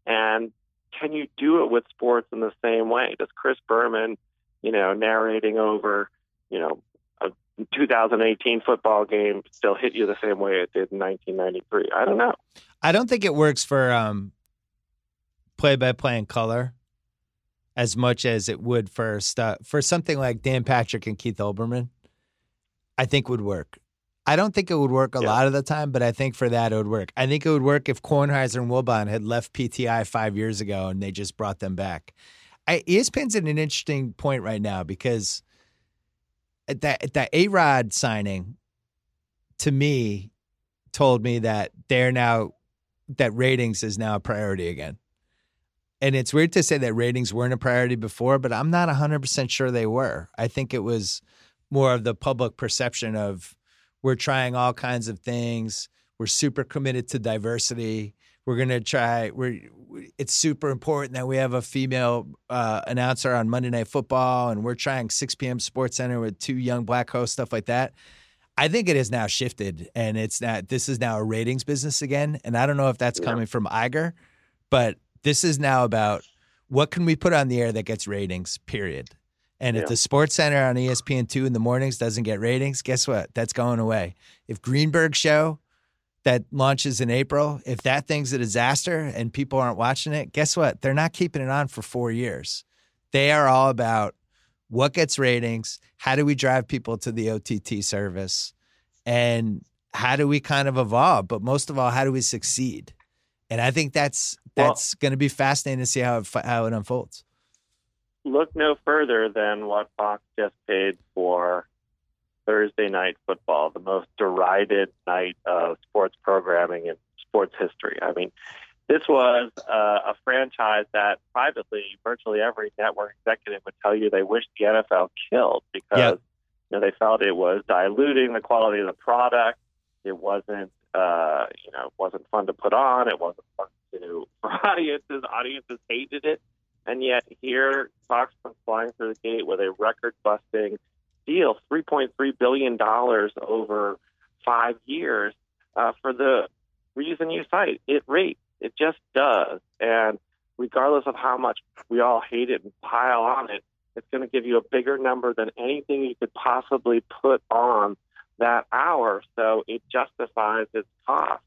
And can you do it with sports in the same way? Does Chris Berman, you know, narrating over, you know, a 2018 football game still hit you the same way it did in 1993. I don't know. I don't think it works for um, play-by-play in color as much as it would for for something like Dan Patrick and Keith Olbermann. I think would work. I don't think it would work a yeah. lot of the time, but I think for that it would work. I think it would work if Kornheiser and Wilbon had left PTI five years ago and they just brought them back. I, ESPN's at an interesting point right now because that that A Rod signing to me told me that they're now that ratings is now a priority again. And it's weird to say that ratings weren't a priority before, but I'm not 100% sure they were. I think it was more of the public perception of we're trying all kinds of things. We're super committed to diversity. We're going to try we're it's super important that we have a female uh, announcer on Monday Night Football, and we're trying 6 p.m. Sports Center with two young black hosts, stuff like that. I think it has now shifted, and it's not. This is now a ratings business again, and I don't know if that's coming from Iger, but this is now about what can we put on the air that gets ratings? Period. And yeah. if the Sports Center on ESPN two in the mornings doesn't get ratings, guess what? That's going away. If Greenberg show that launches in April, if that thing's a disaster and people aren't watching it, guess what? They're not keeping it on for four years. They are all about what gets ratings, how do we drive people to the OTT service, and how do we kind of evolve? But most of all, how do we succeed? And I think that's that's well, going to be fascinating to see how it, how it unfolds. Look no further than what Fox just paid for Thursday night football, the most derided night of sports programming in sports history. I mean, this was uh, a franchise that privately, virtually every network executive would tell you they wished the NFL killed because you know, they felt it was diluting the quality of the product. It wasn't, uh, you know, it wasn't fun to put on. It wasn't fun to for audiences. Audiences hated it, and yet here Fox comes flying through the gate with a record-busting deal, three point three billion dollars over five years, uh, for the reason you cite. It rates. It just does, and regardless of how much we all hate it and pile on it, it's going to give you a bigger number than anything you could possibly put on that hour. So it justifies its cost.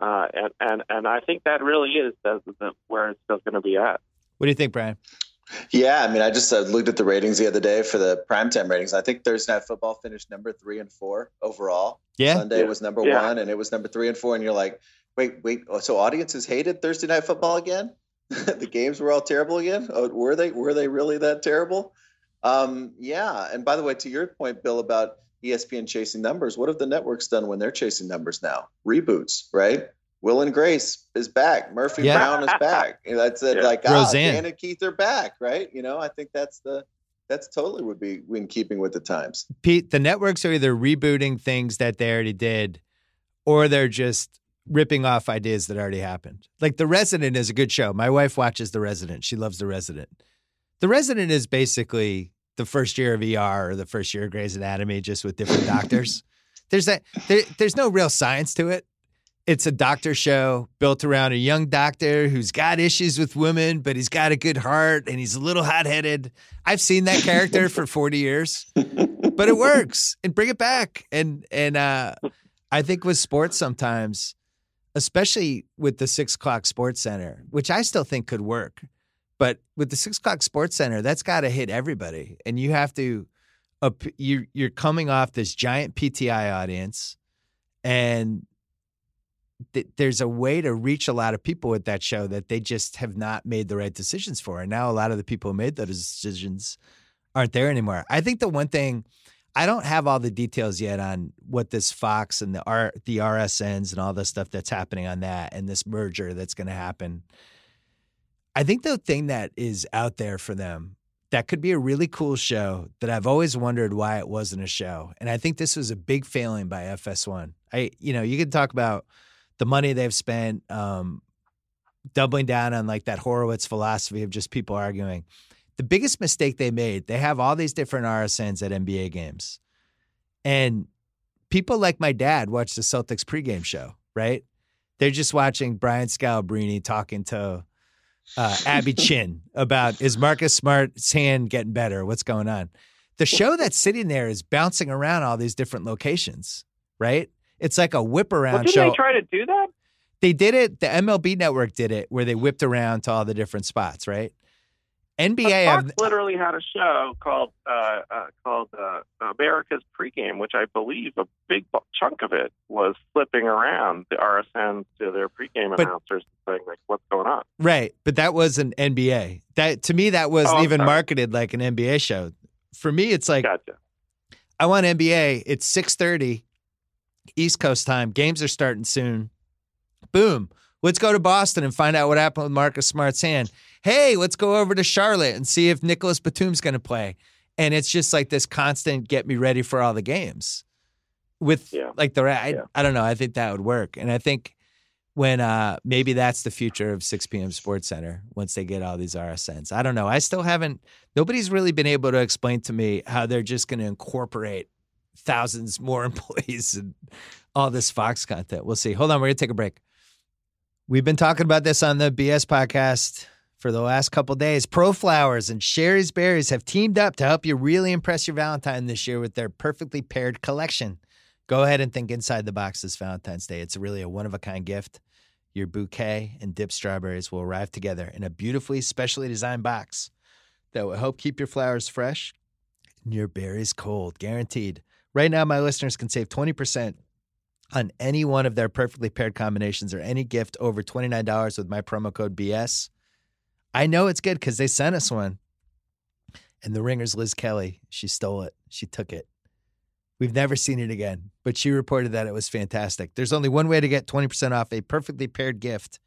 Uh, and, and, and I think that really is the, the, where it's still going to be at. What do you think, Bryan? Yeah, I mean, I just uh, looked at the ratings the other day for the primetime ratings. I think Thursday Night Football finished number three and four overall. Yeah. Sunday yeah. was number yeah. one, and it was number three and four. And you're like, wait, wait. Oh, so audiences hated Thursday Night Football again? the games were all terrible again? Oh, were they? Were they really that terrible? Um, yeah. And by the way, to your point, Bill, about ESPN chasing numbers, what have the networks done when they're chasing numbers now? Reboots, right? Will and Grace is back. Murphy yeah. Brown is back. That's it. Yeah. Like ah, Roseanne Dan and Keith are back, right? You know, I think that's the that's totally would be in keeping with the times. Pete, the networks are either rebooting things that they already did, or they're just ripping off ideas that already happened. Like The Resident is a good show. My wife watches The Resident. She loves The Resident. The Resident is basically the first year of ER or the first year of Grey's Anatomy, just with different doctors. There's that. There, there's no real science to it. It's a doctor show built around a young doctor who's got issues with women, but he's got a good heart and he's a little hot headed. I've seen that character for 40 years, but it works and bring it back. And, and, uh, I think with sports sometimes, especially with the six o'clock sports center, which I still think could work, but with the six o'clock sports center, that's got to hit everybody. And you have to, you, you're coming off this giant PTI audience and th- there's a way to reach a lot of people with that show that they just have not made the right decisions for. And now a lot of the people who made those decisions aren't there anymore. I think the one thing I don't have all the details yet on what this Fox and the R the RSNs and all the stuff that's happening on that and this merger that's going to happen. I think the thing that is out there for them that could be a really cool show that I've always wondered why it wasn't a show. And I think this was a big failing by FS1. I you know, you could talk about the money they've spent, um, doubling down on like that Horowitz philosophy of just people arguing. The biggest mistake they made, they have all these different RSNs at NBA games. And people like my dad watch the Celtics pregame show, right? They're just watching Brian Scalabrine talking to uh, Abby Chin about is Marcus Smart's hand getting better? What's going on? The show that's sitting there is bouncing around all these different locations, right? It's like a whip around well, did show. Did they try to do that? They did it. The MLB Network did it, where they whipped around to all the different spots, right? NBA Fox have, literally had a show called uh, uh, called uh, America's Pregame, which I believe a big chunk of it was flipping around the RSN to their pregame but, announcers saying like, "What's going on?" Right, but that was an NBA. That to me, that wasn't oh, even sorry. marketed like an NBA show. For me, it's like, gotcha. I want NBA. It's six thirty. East Coast time. Games are starting soon. Boom. Let's go to Boston and find out what happened with Marcus Smart's hand. Hey, let's go over to Charlotte and see if Nicolas Batum's going to play. And it's just like this constant get me ready for all the games. With yeah. like the I, yeah. I don't know, I think that would work. And I think when uh maybe that's the future of 6 p.m. Sports Center once they get all these RSNs. I don't know. I still haven't nobody's really been able to explain to me how they're just going to incorporate thousands more employees and all this Fox content. We'll see. Hold on, we're gonna take a break. We've been talking about this on the BS podcast for the last couple days. ProFlowers and Shari's Berries have teamed up to help you really impress your Valentine this year with their perfectly paired collection. Go ahead and think inside the box this Valentine's Day. It's really a one of a kind gift. Your bouquet and dipped strawberries will arrive together in a beautifully specially designed box that will help keep your flowers fresh and your berries cold, guaranteed. Right now, my listeners can save 20% on any one of their perfectly paired combinations or any gift over $29 with my promo code BS. I know it's good because they sent us one. And the ringer's Liz Kelly. She stole it. She took it. We've never seen it again, but she reported that it was fantastic. There's only one way to get 20% off a perfectly paired gift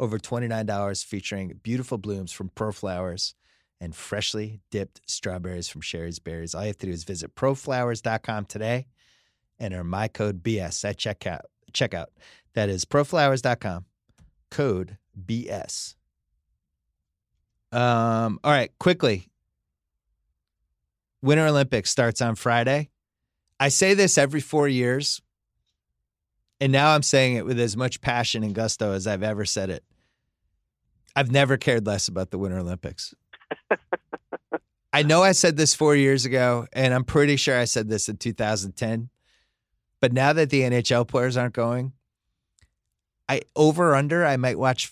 over $29 featuring beautiful blooms from ProFlowers and freshly dipped strawberries from Shari's Berries. All you have to do is visit proflowers.com today enter my code BS at checkout. Checkout. That is proflowers.com, code BS. Um, all right, quickly. Winter Olympics starts on Friday. I say this every four years, and now I'm saying it with as much passion and gusto as I've ever said it. I've never cared less about the Winter Olympics. I know I said this four years ago, and I'm pretty sure I said this in 2010. But now that the NHL players aren't going, I over under I might watch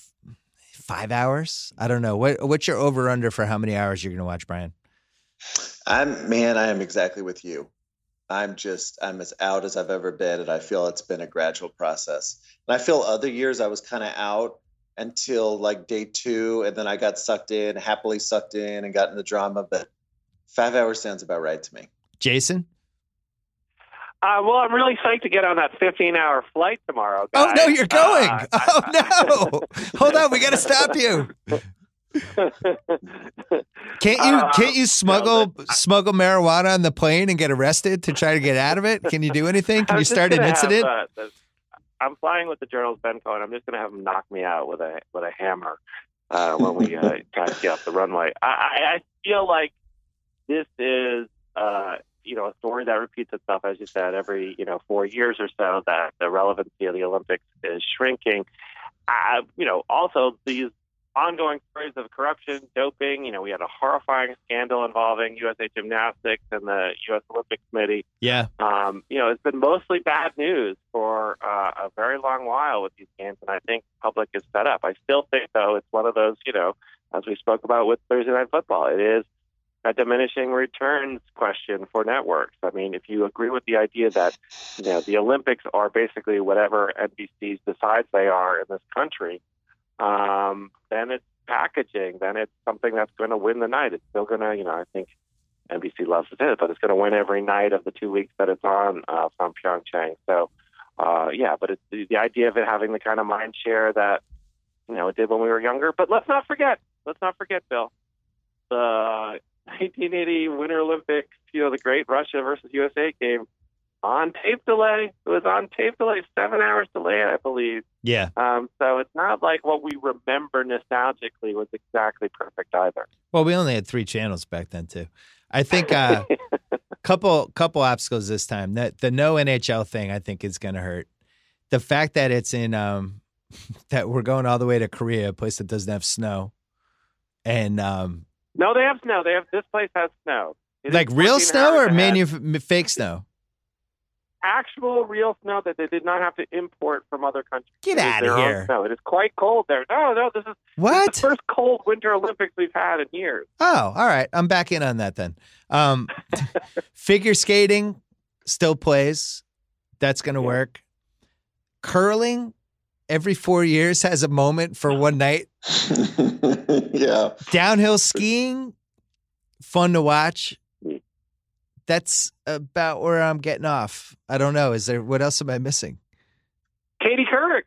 five hours. I don't know. What what's your over under for how many hours you're going to watch, Bryan? I'm man. I am exactly with you. I'm just I'm as out as I've ever been, and I feel it's been a gradual process. And I feel other years I was kind of out until like day two, and then I got sucked in, happily sucked in, and got in the drama. But five hours sounds about right to me. Jason. Uh, well, I'm really psyched to get on that 15 hour flight tomorrow. Guys. Oh, no, you're going. Uh, oh, no. Hold on. We got to stop you. can't you uh, can't you smuggle no, smuggle marijuana on the plane and get arrested to try to get out of it? Can you do anything? Can you start an incident? Have, uh, I'm flying with the Journal's Ben Cohen, and I'm just going to have him knock me out with a with a hammer uh, when we uh, try to get off the runway. I, I feel like this is uh, you know, a story that repeats itself, as you said, every, you know, four years or so, that the relevancy of the Olympics is shrinking. Uh, you know, also these ongoing stories of corruption, doping. You know, we had a horrifying scandal involving USA Gymnastics and the U.S. Olympic Committee. Yeah. Um, you know, it's been mostly bad news for uh, a very long while with these games, and I think public is fed up. I still think, though, it's one of those, you know, as we spoke about with Thursday Night Football, it is a diminishing returns question for networks. I mean, if you agree with the idea that you know the Olympics are basically whatever NBC decides they are in this country, um, then it's packaging. Then it's something that's going to win the night. It's still going to, you know, I think NBC loves it, but it's going to win every night of the two weeks that it's on uh, from Pyeongchang. So, uh, yeah, but it's the, the idea of it having the kind of mind share that you know it did when we were younger. But let's not forget. Let's not forget, Bill. The 1980 Winter Olympics, you know, the great Russia versus USA game on tape delay. It was on tape delay, seven hours delay, I believe. Yeah. Um, so it's not like what we remember nostalgically was exactly perfect either. Well, we only had three channels back then too. I think a uh, couple couple obstacles this time. That the no NHL thing, I think, is going to hurt. The fact that it's in um, that we're going all the way to Korea, a place that doesn't have snow, and um, no, they have snow. They have this place has snow. It like real snow or manu- fake snow? Actual real snow that they did not have to import from other countries. Get out of here! No, it is quite cold there. No, no, this is what the first cold Winter Olympics we've had in years. Oh, all right. I'm back in on that then. Um, figure skating still plays. That's going to yeah. work. Curling every four years has a moment for one night. yeah. Downhill skiing, fun to watch. That's about where I'm getting off. I don't know. Is there what else am I missing? Katie Couric.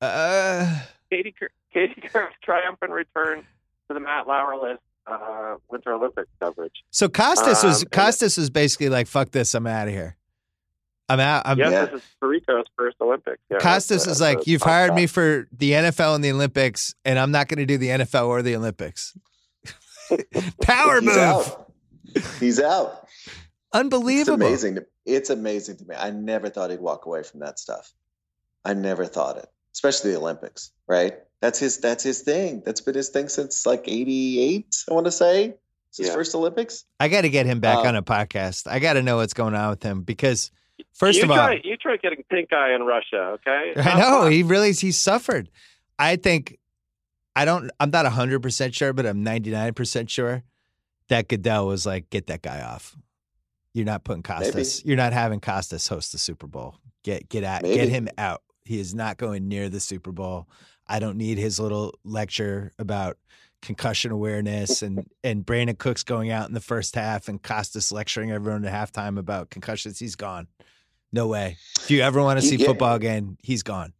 Uh Katie Katie Couric's triumphant return to the Matt Lauer list uh, Winter Olympics coverage. So Costas was um, Costas was basically like, "Fuck this, I'm out of here." I'm out. I'm, yes, yeah. this is Tirico's first Olympics. Yeah, Costas is like, you've hired me for the NFL and the Olympics, and I'm not going to do the NFL or the Olympics. Power move. Out. He's out. Unbelievable. It's amazing. To, it's amazing to me. I never thought he'd walk away from that stuff. I never thought it, especially the Olympics, right? That's his. That's his thing. That's been his thing since like '88. I want to say it's his yeah. first Olympics. I got to get him back uh, on a podcast. I got to know what's going on with him because first of try, all, you try getting pink eye in Russia. Okay, I know he really he suffered. I think I don't. I'm not 100 percent sure, but I'm 99 percent sure that Goodell was like, "Get that guy off. You're not putting Costas. Maybe. You're not having Costas host the Super Bowl. Get get at Maybe. get him out. He is not going near the Super Bowl. I don't need his little lecture about concussion awareness and and Brandin Cooks going out in the first half and Costas lecturing everyone at halftime about concussions. He's gone. No way. If you ever want to see yeah. football again, he's gone.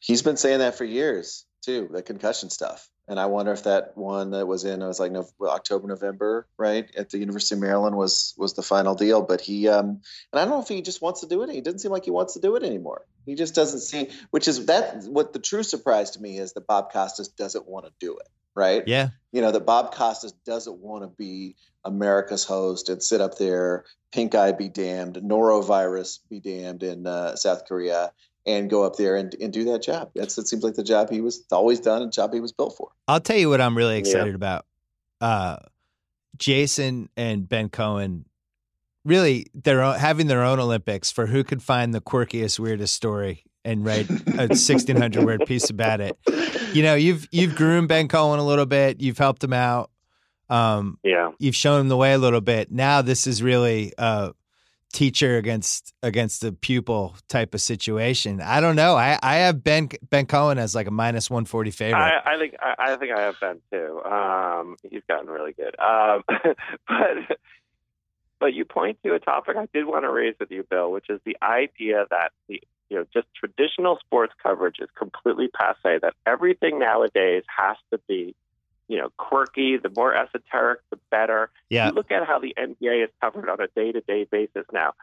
He's been saying that for years too, the concussion stuff. And I wonder if that one that was in, it was like no, October, November, right at the University of Maryland was was the final deal. But he, um, and I don't know if he just wants to do it. He doesn't seem like he wants to do it anymore. He just doesn't seem, which is that what the true surprise to me is that Bob Costas doesn't want to do it, right? Yeah. You know that Bob Costas doesn't want to be America's host and sit up there, pink eye be damned, norovirus be damned in uh, South Korea and go up there and, and do that job. That's it seems like the job he was always done and job he was built for. I'll tell you what I'm really excited yeah. about. Uh, Jason and Ben Cohen really they're having their own Olympics for who could find the quirkiest, weirdest story and write a 1600 word piece about it. You know, you've you've groomed Ben Cohen a little bit, you've helped him out. Um, yeah, you've shown him the way a little bit. Now this is really uh, teacher against against the pupil type of situation. I don't know. I, I have Ben Ben Cohen as like a minus one forty favorite. I, I think I, I, think I have Ben too. Um, he's gotten really good. Um, but but you point to a topic I did want to raise with you, Bill, which is the idea that the you know just traditional sports coverage is completely passe. That everything nowadays has to be you know, quirky, the more esoteric, the better. Yeah. You look at how the NBA is covered on a day to day basis now.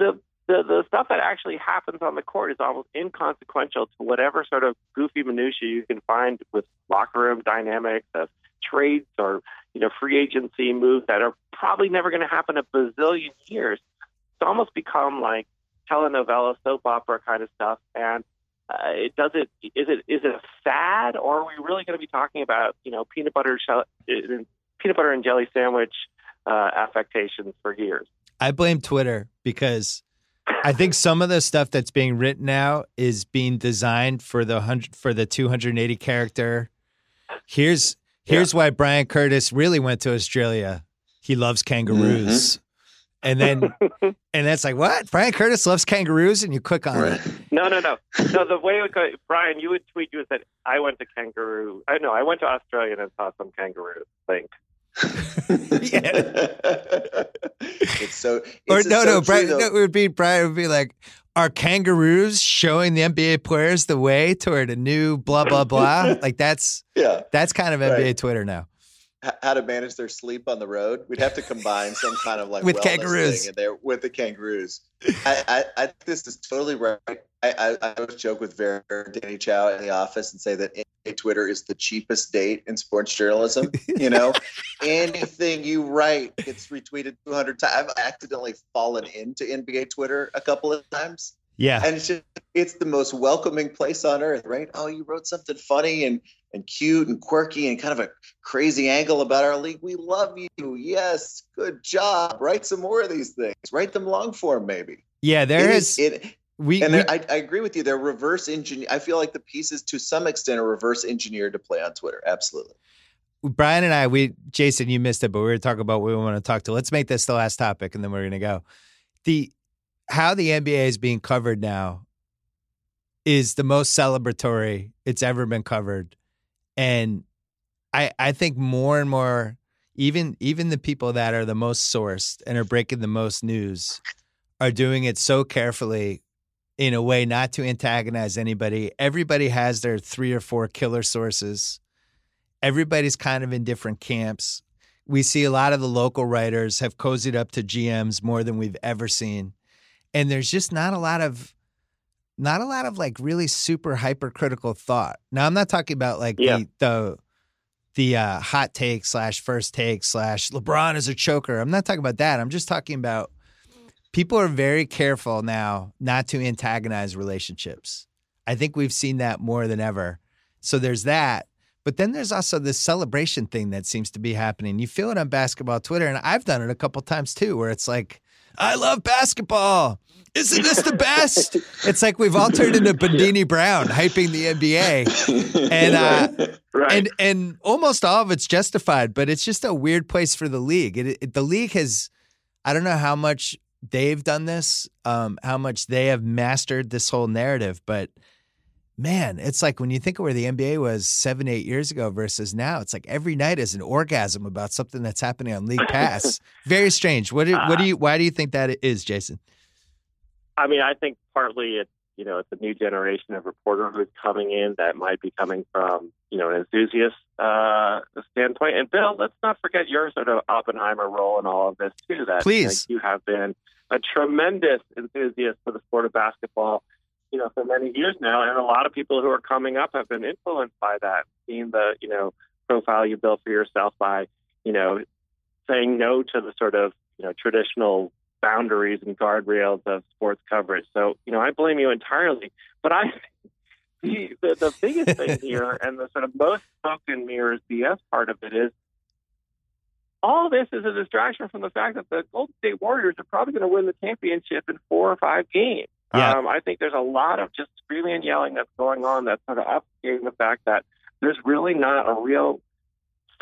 The, the the stuff that actually happens on the court is almost inconsequential to whatever sort of goofy minutia you can find with locker room dynamics of trades or you know free agency moves that are probably never going to happen a bazillion years. It's almost become like telenovela, soap opera kind of stuff, and uh, it does it is it is it a fad or are we really going to be talking about you know peanut butter shell, uh, peanut butter and jelly sandwich uh, affectations for years? I blame Twitter because I think some of the stuff that's being written now is being designed for the hundred for the 280 character. Here's here's yeah. why Bryan Curtis really went to Australia. He loves kangaroos. Mm-hmm. And then, and that's like, what? Bryan Curtis loves kangaroos, and you click on right. it. No, no, no, no. The way it would go, Bryan, you would tweet, you would say, I went to kangaroo. I know, I went to Australia and saw some kangaroos. Think. yeah. it's so. It's or no, so no, Bryan. No, it would be Bryan would be like, are kangaroos showing the NBA players the way toward a new blah blah blah? like that's yeah, that's kind of NBA right. Twitter now how to manage their sleep on the road. We'd have to combine some kind of like with kangaroos in there with the kangaroos. I, I, I this is totally right. I, I, I always joke with Vera Danny Chow in the office and say that Twitter is the cheapest date in sports journalism. You know, anything you write gets retweeted 200 times. I've accidentally fallen into NBA Twitter a couple of times. Yeah. And it's just it's the most welcoming place on earth, right? Oh, you wrote something funny and and cute and quirky and kind of a crazy angle about our league. We love you. Yes, good job. Write some more of these things. Write them long form, maybe. Yeah, there it is, it we and we, I, I, agree with you. They're reverse engineer. I feel like the pieces, to some extent, are reverse engineered to play on Twitter. Absolutely. Bryan and I, we Jason, you missed it, but we were talking about what we want to talk to. Let's make this the last topic, and then we're going to go. The how the NBA is being covered now is the most celebratory it's ever been covered. And I I think more and more even even the people that are the most sourced and are breaking the most news are doing it so carefully in a way not to antagonize anybody. Everybody has their three or four killer sources. Everybody's kind of in different camps. We see a lot of the local writers have cozied up to GMs more than we've ever seen and there's just not a lot of not a lot of like really super hypercritical thought. Now I'm not talking about like yeah. the the the uh, hot take slash first take slash LeBron is a choker. I'm not talking about that. I'm just talking about people are very careful now not to antagonize relationships. I think we've seen that more than ever. So there's that. But then there's also this celebration thing that seems to be happening. You feel it on basketball Twitter, and I've done it a couple times too, where it's like, I love basketball. Isn't this the best? it's like we've all turned into Bandini Brown hyping the NBA, and uh, right. and and almost all of it's justified, but it's just a weird place for the league. It, it, the league has, I don't know how much they've done this, um, how much they have mastered this whole narrative, but man, it's like when you think of where the NBA was seven, eight years ago versus now, it's like every night is an orgasm about something that's happening on League Pass. Very strange. What do, what do uh, you? Why do you think that is, Jason? I mean, I think partly it's you know it's a new generation of reporter who's coming in that might be coming from you know an enthusiast uh, standpoint. And Bill, let's not forget your sort of Oppenheimer role in all of this too. That please you, know, you have been a tremendous enthusiast for the sport of basketball you know, for many years now. And a lot of people who are coming up have been influenced by that, seeing the, you know, profile you built for yourself by, you know, saying no to the sort of, you know, traditional boundaries and guardrails of sports coverage. So, you know, I blame you entirely. But I, the, the, the biggest thing here and the sort of most spoken mirrors BS part of it is all this is a distraction from the fact that the Golden State Warriors are probably going to win the championship in four or five games. Yeah. Um, I think there's a lot of just screaming and yelling that's going on that's sort of obfuscating the fact that there's really not a real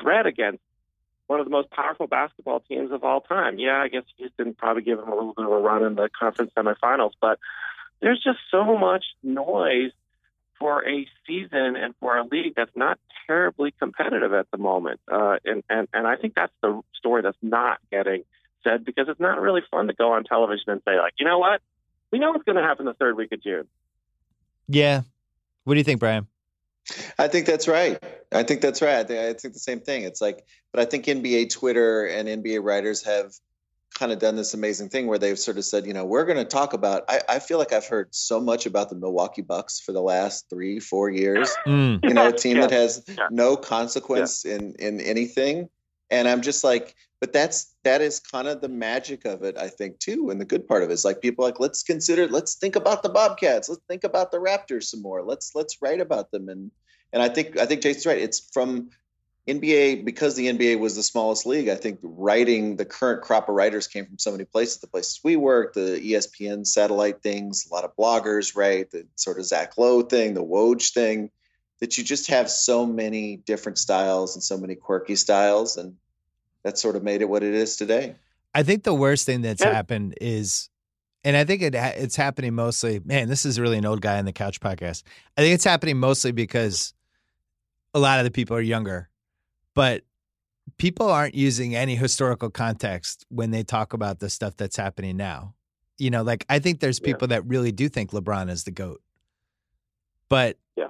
threat against one of the most powerful basketball teams of all time. Yeah, I guess Houston probably give them a little bit of a run in the conference semifinals, but there's just so much noise for a season and for a league that's not terribly competitive at the moment. Uh, and, and, and I think that's the story that's not getting said because it's not really fun to go on television and say, like, you know what? We know what's going to happen the third week of June. Yeah. What do you think, Bryan? I think that's right. I think that's right. I think, I think the same thing. It's like, but I think NBA Twitter and NBA writers have kind of done this amazing thing where they've sort of said, you know, we're going to talk about. I, I, feel like I've heard so much about the Milwaukee Bucks for the last three, four years. Mm. You know, a team yeah. that has yeah. no consequence yeah. in in anything, and I'm just like, but that's that is kind of the magic of it i think too and the good part of it is like people like let's consider let's think about the bobcats let's think about the raptors some more let's let's write about them. And and i think i think jason's right it's from nba because the nba was the smallest league i think writing the current crop of writers came from so many places the places we work the espn satellite things a lot of bloggers right the sort of zach lowe thing the woj thing that you just have so many different styles and so many quirky styles and that sort of made it what it is today. I think the worst thing that's yeah. happened is, and I think it it's happening mostly. Man, this is really an old guy in the couch podcast. I think it's happening mostly because a lot of the people are younger, but people aren't using any historical context when they talk about the stuff that's happening now. You know, like I think there's people yeah. that really do think LeBron is the goat, but yeah,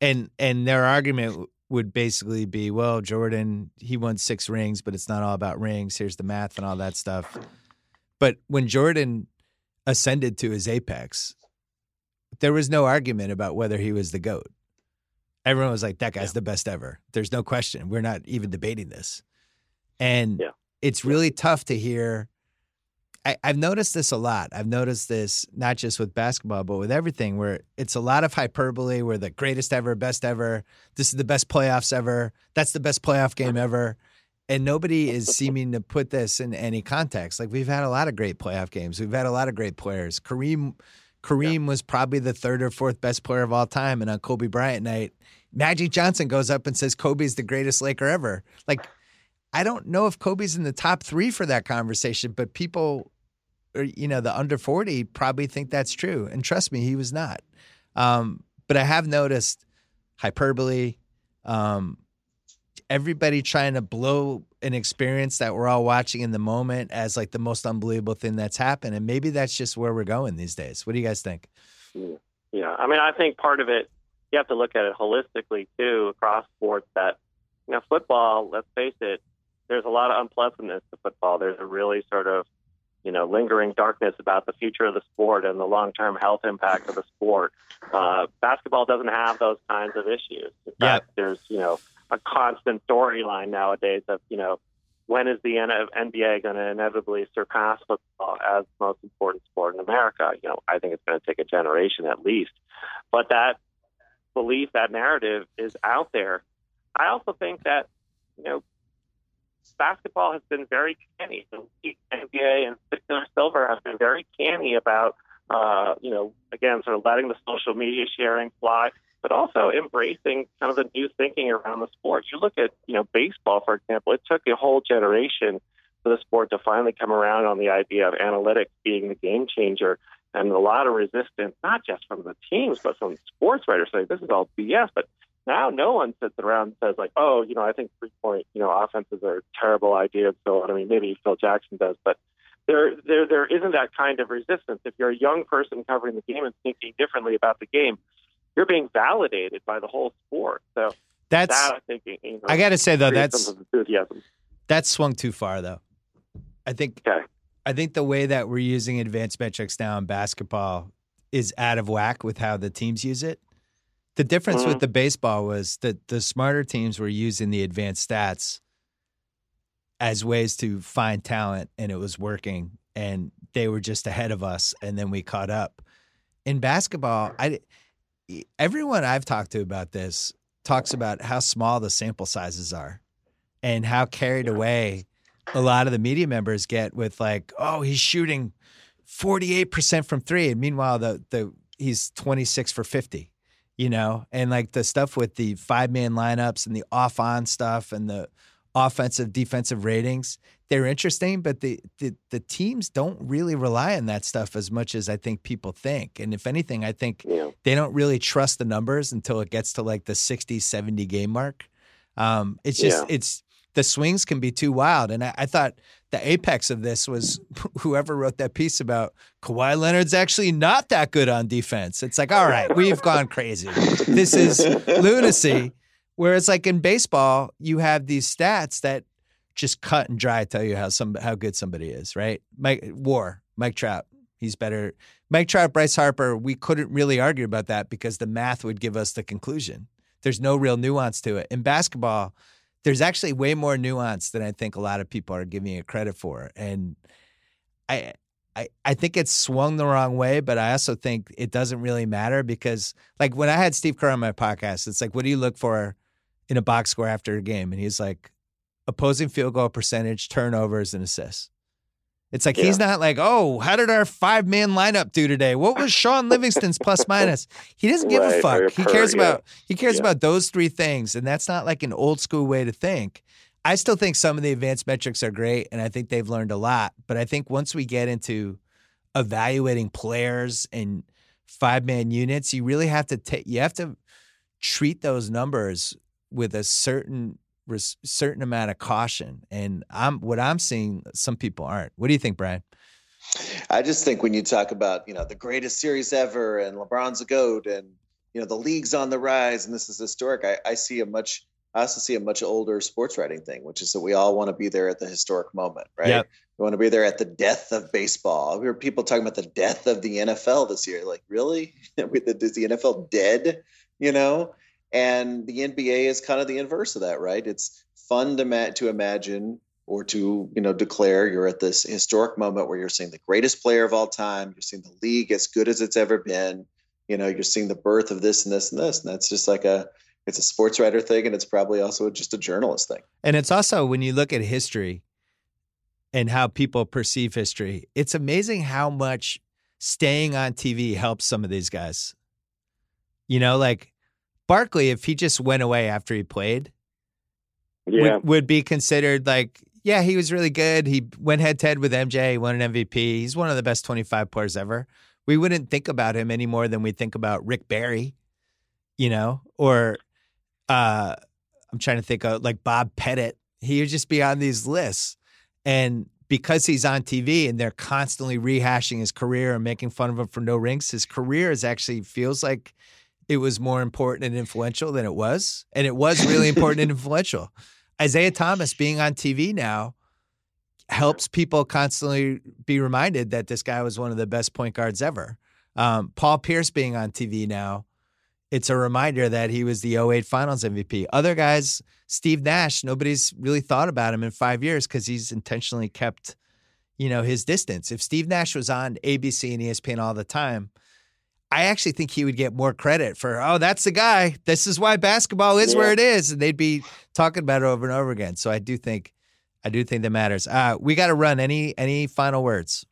and and their argument would basically be, well, Jordan, he won six rings, but it's not all about rings. Here's the math and all that stuff. But when Jordan ascended to his apex, there was no argument about whether he was the GOAT. Everyone was like, that guy's yeah. the best ever. There's no question. We're not even debating this. And yeah. it's really tough to hear I, have noticed this a lot. I've noticed this not just with basketball, but with everything, where it's a lot of hyperbole. We're the greatest ever, best ever. This is the best playoffs ever. That's the best playoff game ever. And nobody is seeming to put this in any context. Like we've had a lot of great playoff games. We've had a lot of great players. Kareem, Kareem yeah. was probably the third or fourth best player of all time. And on Kobe Bryant night, Magic Johnson goes up and says Kobe's the greatest Laker ever. Like I don't know if Kobe's in the top three for that conversation, but people or you know the under 40 probably think that's true and trust me he was not. Um, but i have noticed hyperbole um, everybody trying to blow an experience that we're all watching in the moment as like the most unbelievable thing that's happened and maybe that's just where we're going these days. What do you guys think? Yeah. I mean i think part of it you have to look at it holistically too across sports that you know football let's face it there's a lot of unpleasantness to football. There's a really sort of you know, lingering darkness about the future of the sport and the long-term health impact of the sport. Uh, basketball doesn't have those kinds of issues. In yeah. fact, there's you know a constant storyline nowadays of you know when is the NBA going to inevitably surpass football as the most important sport in America? You know, I think it's going to take a generation at least. But that belief, that narrative is out there. I also think that, you know, basketball has been very canny. The NBA and Victor Silver have been very canny about, uh, you know, again, sort of letting the social media sharing fly, but also embracing kind of the new thinking around the sport. You look at, you know, baseball, for example, it took a whole generation for the sport to finally come around on the idea of analytics being the game changer and a lot of resistance, not just from the teams, but from sports writers saying this is all BS. But now no one sits around and says like, oh, you know, I think three point, you know, offenses are a terrible idea. So I mean, maybe Phil Jackson does, but there, there, there isn't that kind of resistance. If you're a young person covering the game and thinking differently about the game, you're being validated by the whole sport. So that's that, I, think, you know, I got to say though, that's enthusiasm. That's swung too far though. I think. Okay. I think the way that we're using advanced metrics now in basketball is out of whack with how the teams use it. The difference mm-hmm. with the baseball was that the smarter teams were using the advanced stats as ways to find talent and it was working and they were just ahead of us and then we caught up. In basketball, I everyone I've talked to about this talks about how small the sample sizes are and how carried away a lot of the media members get with like, oh, he's shooting 48% from 3 and meanwhile the the he's 26 for 50 you know, and like the stuff with the five man lineups and the off on stuff and the offensive defensive ratings, they're interesting, but the, the the teams don't really rely on that stuff as much as I think people think. And if anything, I think yeah. they don't really trust the numbers until it gets to like the 60, 70 game mark. Um, it's just yeah. it's the swings can be too wild. And I, I, thought the apex of this was whoever wrote that piece about Kawhi Leonard's actually not that good on defense. It's like, all right, we've gone crazy. This is lunacy. Whereas, like in baseball, you have these stats that just cut and dry tell you how some how good somebody is, right? Mike War, Mike Trout, he's better. Mike Trout, Bryce Harper, we couldn't really argue about that because the math would give us the conclusion. There's no real nuance to it. In basketball, there's actually way more nuance than I think a lot of people are giving it credit for. And I, I, I think it's swung the wrong way, but I also think it doesn't really matter because, like, when I had Steve Kerr on my podcast, it's like, what do you look for in a box score after a game? And he's like, opposing field goal percentage, turnovers, and assists. It's like yeah. he's not like, oh, how did our five man lineup do today? What was Shaun Livingston's plus minus? He doesn't give right, a fuck. He cares about he cares yeah. about those three things, and that's not like an old school way to think. I still think some of the advanced metrics are great, and I think they've learned a lot. But I think once we get into evaluating players and five man units, you really have to take you have to treat those numbers with a certain certain amount of caution. And I'm what I'm seeing, some people aren't. What do you think, Bryan? I just think when you talk about you know the greatest series ever and LeBron's a goat and you know the league's on the rise and this is historic, I, I see a much I also see a much older sports writing thing, which is that we all want to be there at the historic moment, right? Yep. We want to be there at the death of baseball. We hear people talking about the death of the NFL this year. Like, really? is the NFL dead? You know? And the NBA is kind of the inverse of that, right? It's fun to ma- to imagine or to you know declare you're at this historic moment where you're seeing the greatest player of all time. You're seeing the league as good as it's ever been. You know, you're seeing the birth of this and this and this, and that's just like a it's a sports writer thing, and it's probably also just a journalist thing. And it's also when you look at history and how people perceive history, it's amazing how much staying on TV helps some of these guys. You know, like Barkley, if he just went away after he played, yeah. would, would be considered like, yeah, he was really good. He went head to head with MJ, he won an MVP. He's one of the best 25 players ever. We wouldn't think about him any more than we think about Rick Barry, you know, or uh, I'm trying to think of like Bob Pettit. He would just be on these lists. And because he's on TV and they're constantly rehashing his career and making fun of him for no rings, his career is actually feels like it was more important and influential than it was. And it was really important and influential. Isiah Thomas being on TV now helps people constantly be reminded that this guy was one of the best point guards ever. Um, Paul Pierce being on TV now, it's a reminder that he was the 08 Finals MVP. Other guys, Steve Nash, nobody's really thought about him in five years because he's intentionally kept, you know, his distance. If Steve Nash was on ABC and ESPN all the time – I actually think he would get more credit for, oh, that's the guy. This is why basketball is yeah. where it is. And they'd be talking about it over and over again. So I do think I do think that matters. Uh, we got to run. Any any final words?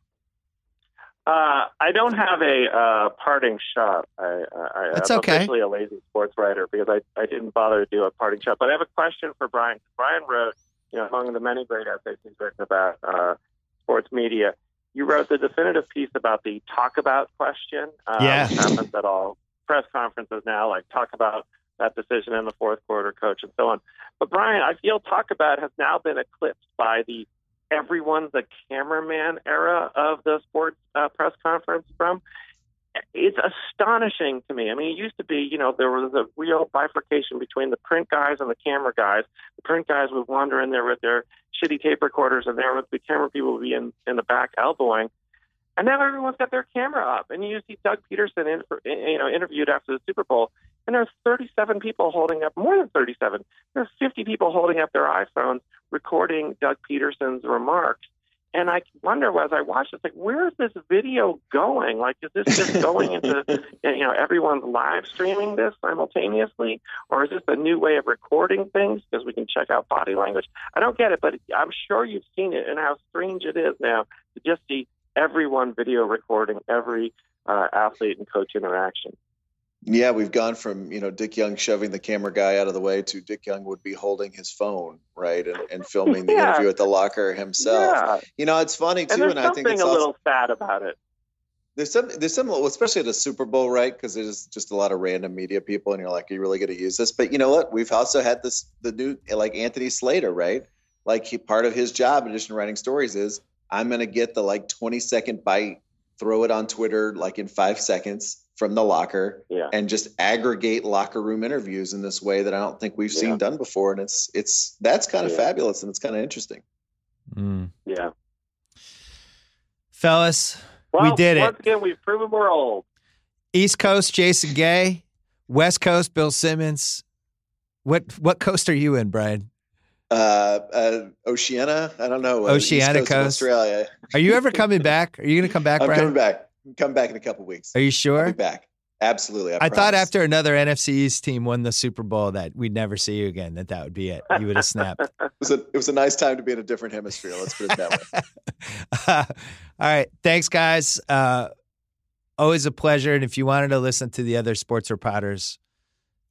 Uh, I don't have a uh, parting shot. I, I, That's I'm okay. officially a lazy sports writer because I, I didn't bother to do a parting shot. But I have a question for Bryan. Bryan wrote, you know, among the many great essays he's written about uh, sports media, you wrote the definitive piece about the talk about question. Um, yeah. happens at all press conferences now, like talk about that decision in the fourth quarter, coach, and so on. But Bryan, I feel talk about has now been eclipsed by the everyone's a cameraman era of the sports uh, press conference from. It's astonishing to me. I mean, it used to be, you know, there was a real bifurcation between the print guys and the camera guys. The print guys would wander in there with their shitty tape recorders, and there would the camera people would be in, in the back elbowing. And now everyone's got their camera up, and you see Doug Pederson, in, you know, interviewed after the Super Bowl, and there's 37 people holding up, more than 37. There's 50 people holding up their iPhones recording Doug Pederson's remarks. And I wonder as I watch this, like, where is this video going? Like, is this just going into, you know, everyone's live streaming this simultaneously? Or is this a new way of recording things because we can check out body language? I don't get it, but I'm sure you've seen it and how strange it is now to just see everyone video recording every uh, athlete and coach interaction. Yeah, we've gone from you know Dick Young shoving the camera guy out of the way to Dick Young would be holding his phone right and, and filming the yeah. interview at the locker himself. Yeah. You know, it's funny too, and, and I think it's a little sad about it. There's some, there's some, especially at a Super Bowl, right? Because there's just a lot of random media people, and you're like, are you really going to use this? But you know what? We've also had this, the new, like Anthony Slater, right? Like he, part of his job, in addition to writing stories, is I'm going to get the like 20 second bite, throw it on Twitter like in five seconds from the locker yeah. and just aggregate locker room interviews in this way that I don't think we've yeah. seen done before. And it's, it's, that's kind of yeah. fabulous and it's kind of interesting. Mm. Yeah. Fellas, well, we did it. Once again, we've proven we're old. East Coast, Jason Gay. West Coast, Bill Simmons. What what coast are you in, Bryan? Uh, uh Oceania. I don't know. Uh, Oceania coast, coast. Australia. Are you ever coming back? Are you going to come back, I'm Bryan? coming back. Come back in a couple weeks. Are you sure? I'll be back. Absolutely. I, I thought after another NFC East team won the Super Bowl that we'd never see you again. That that would be it. You would have snapped. it was a it was a nice time to be in a different hemisphere. Let's put it that way. uh, all right. Thanks, guys. Uh, always a pleasure. And if you wanted to listen to the other Sports Repodders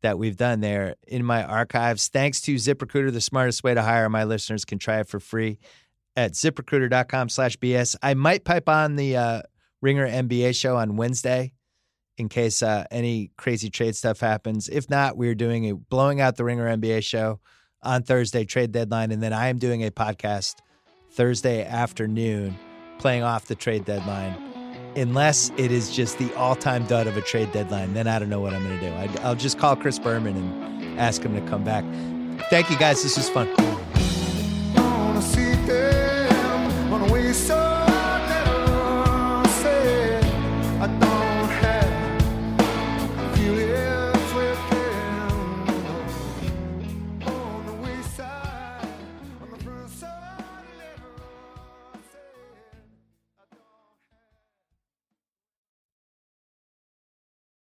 that we've done there in my archives, thanks to ZipRecruiter, the smartest way to hire. My listeners can try it for free at ziprecruiter.com slash BS. I might pipe on the uh, Ringer NBA show on Wednesday in case uh, any crazy trade stuff happens. If not, we're doing a blowing out the Ringer NBA show on Thursday, trade deadline. And then I am doing a podcast Thursday afternoon playing off the trade deadline unless it is just the all-time dud of a trade deadline, then I don't know what I'm going to do. I, will just call Chris Berman and ask him to come back. Thank you guys. This was fun.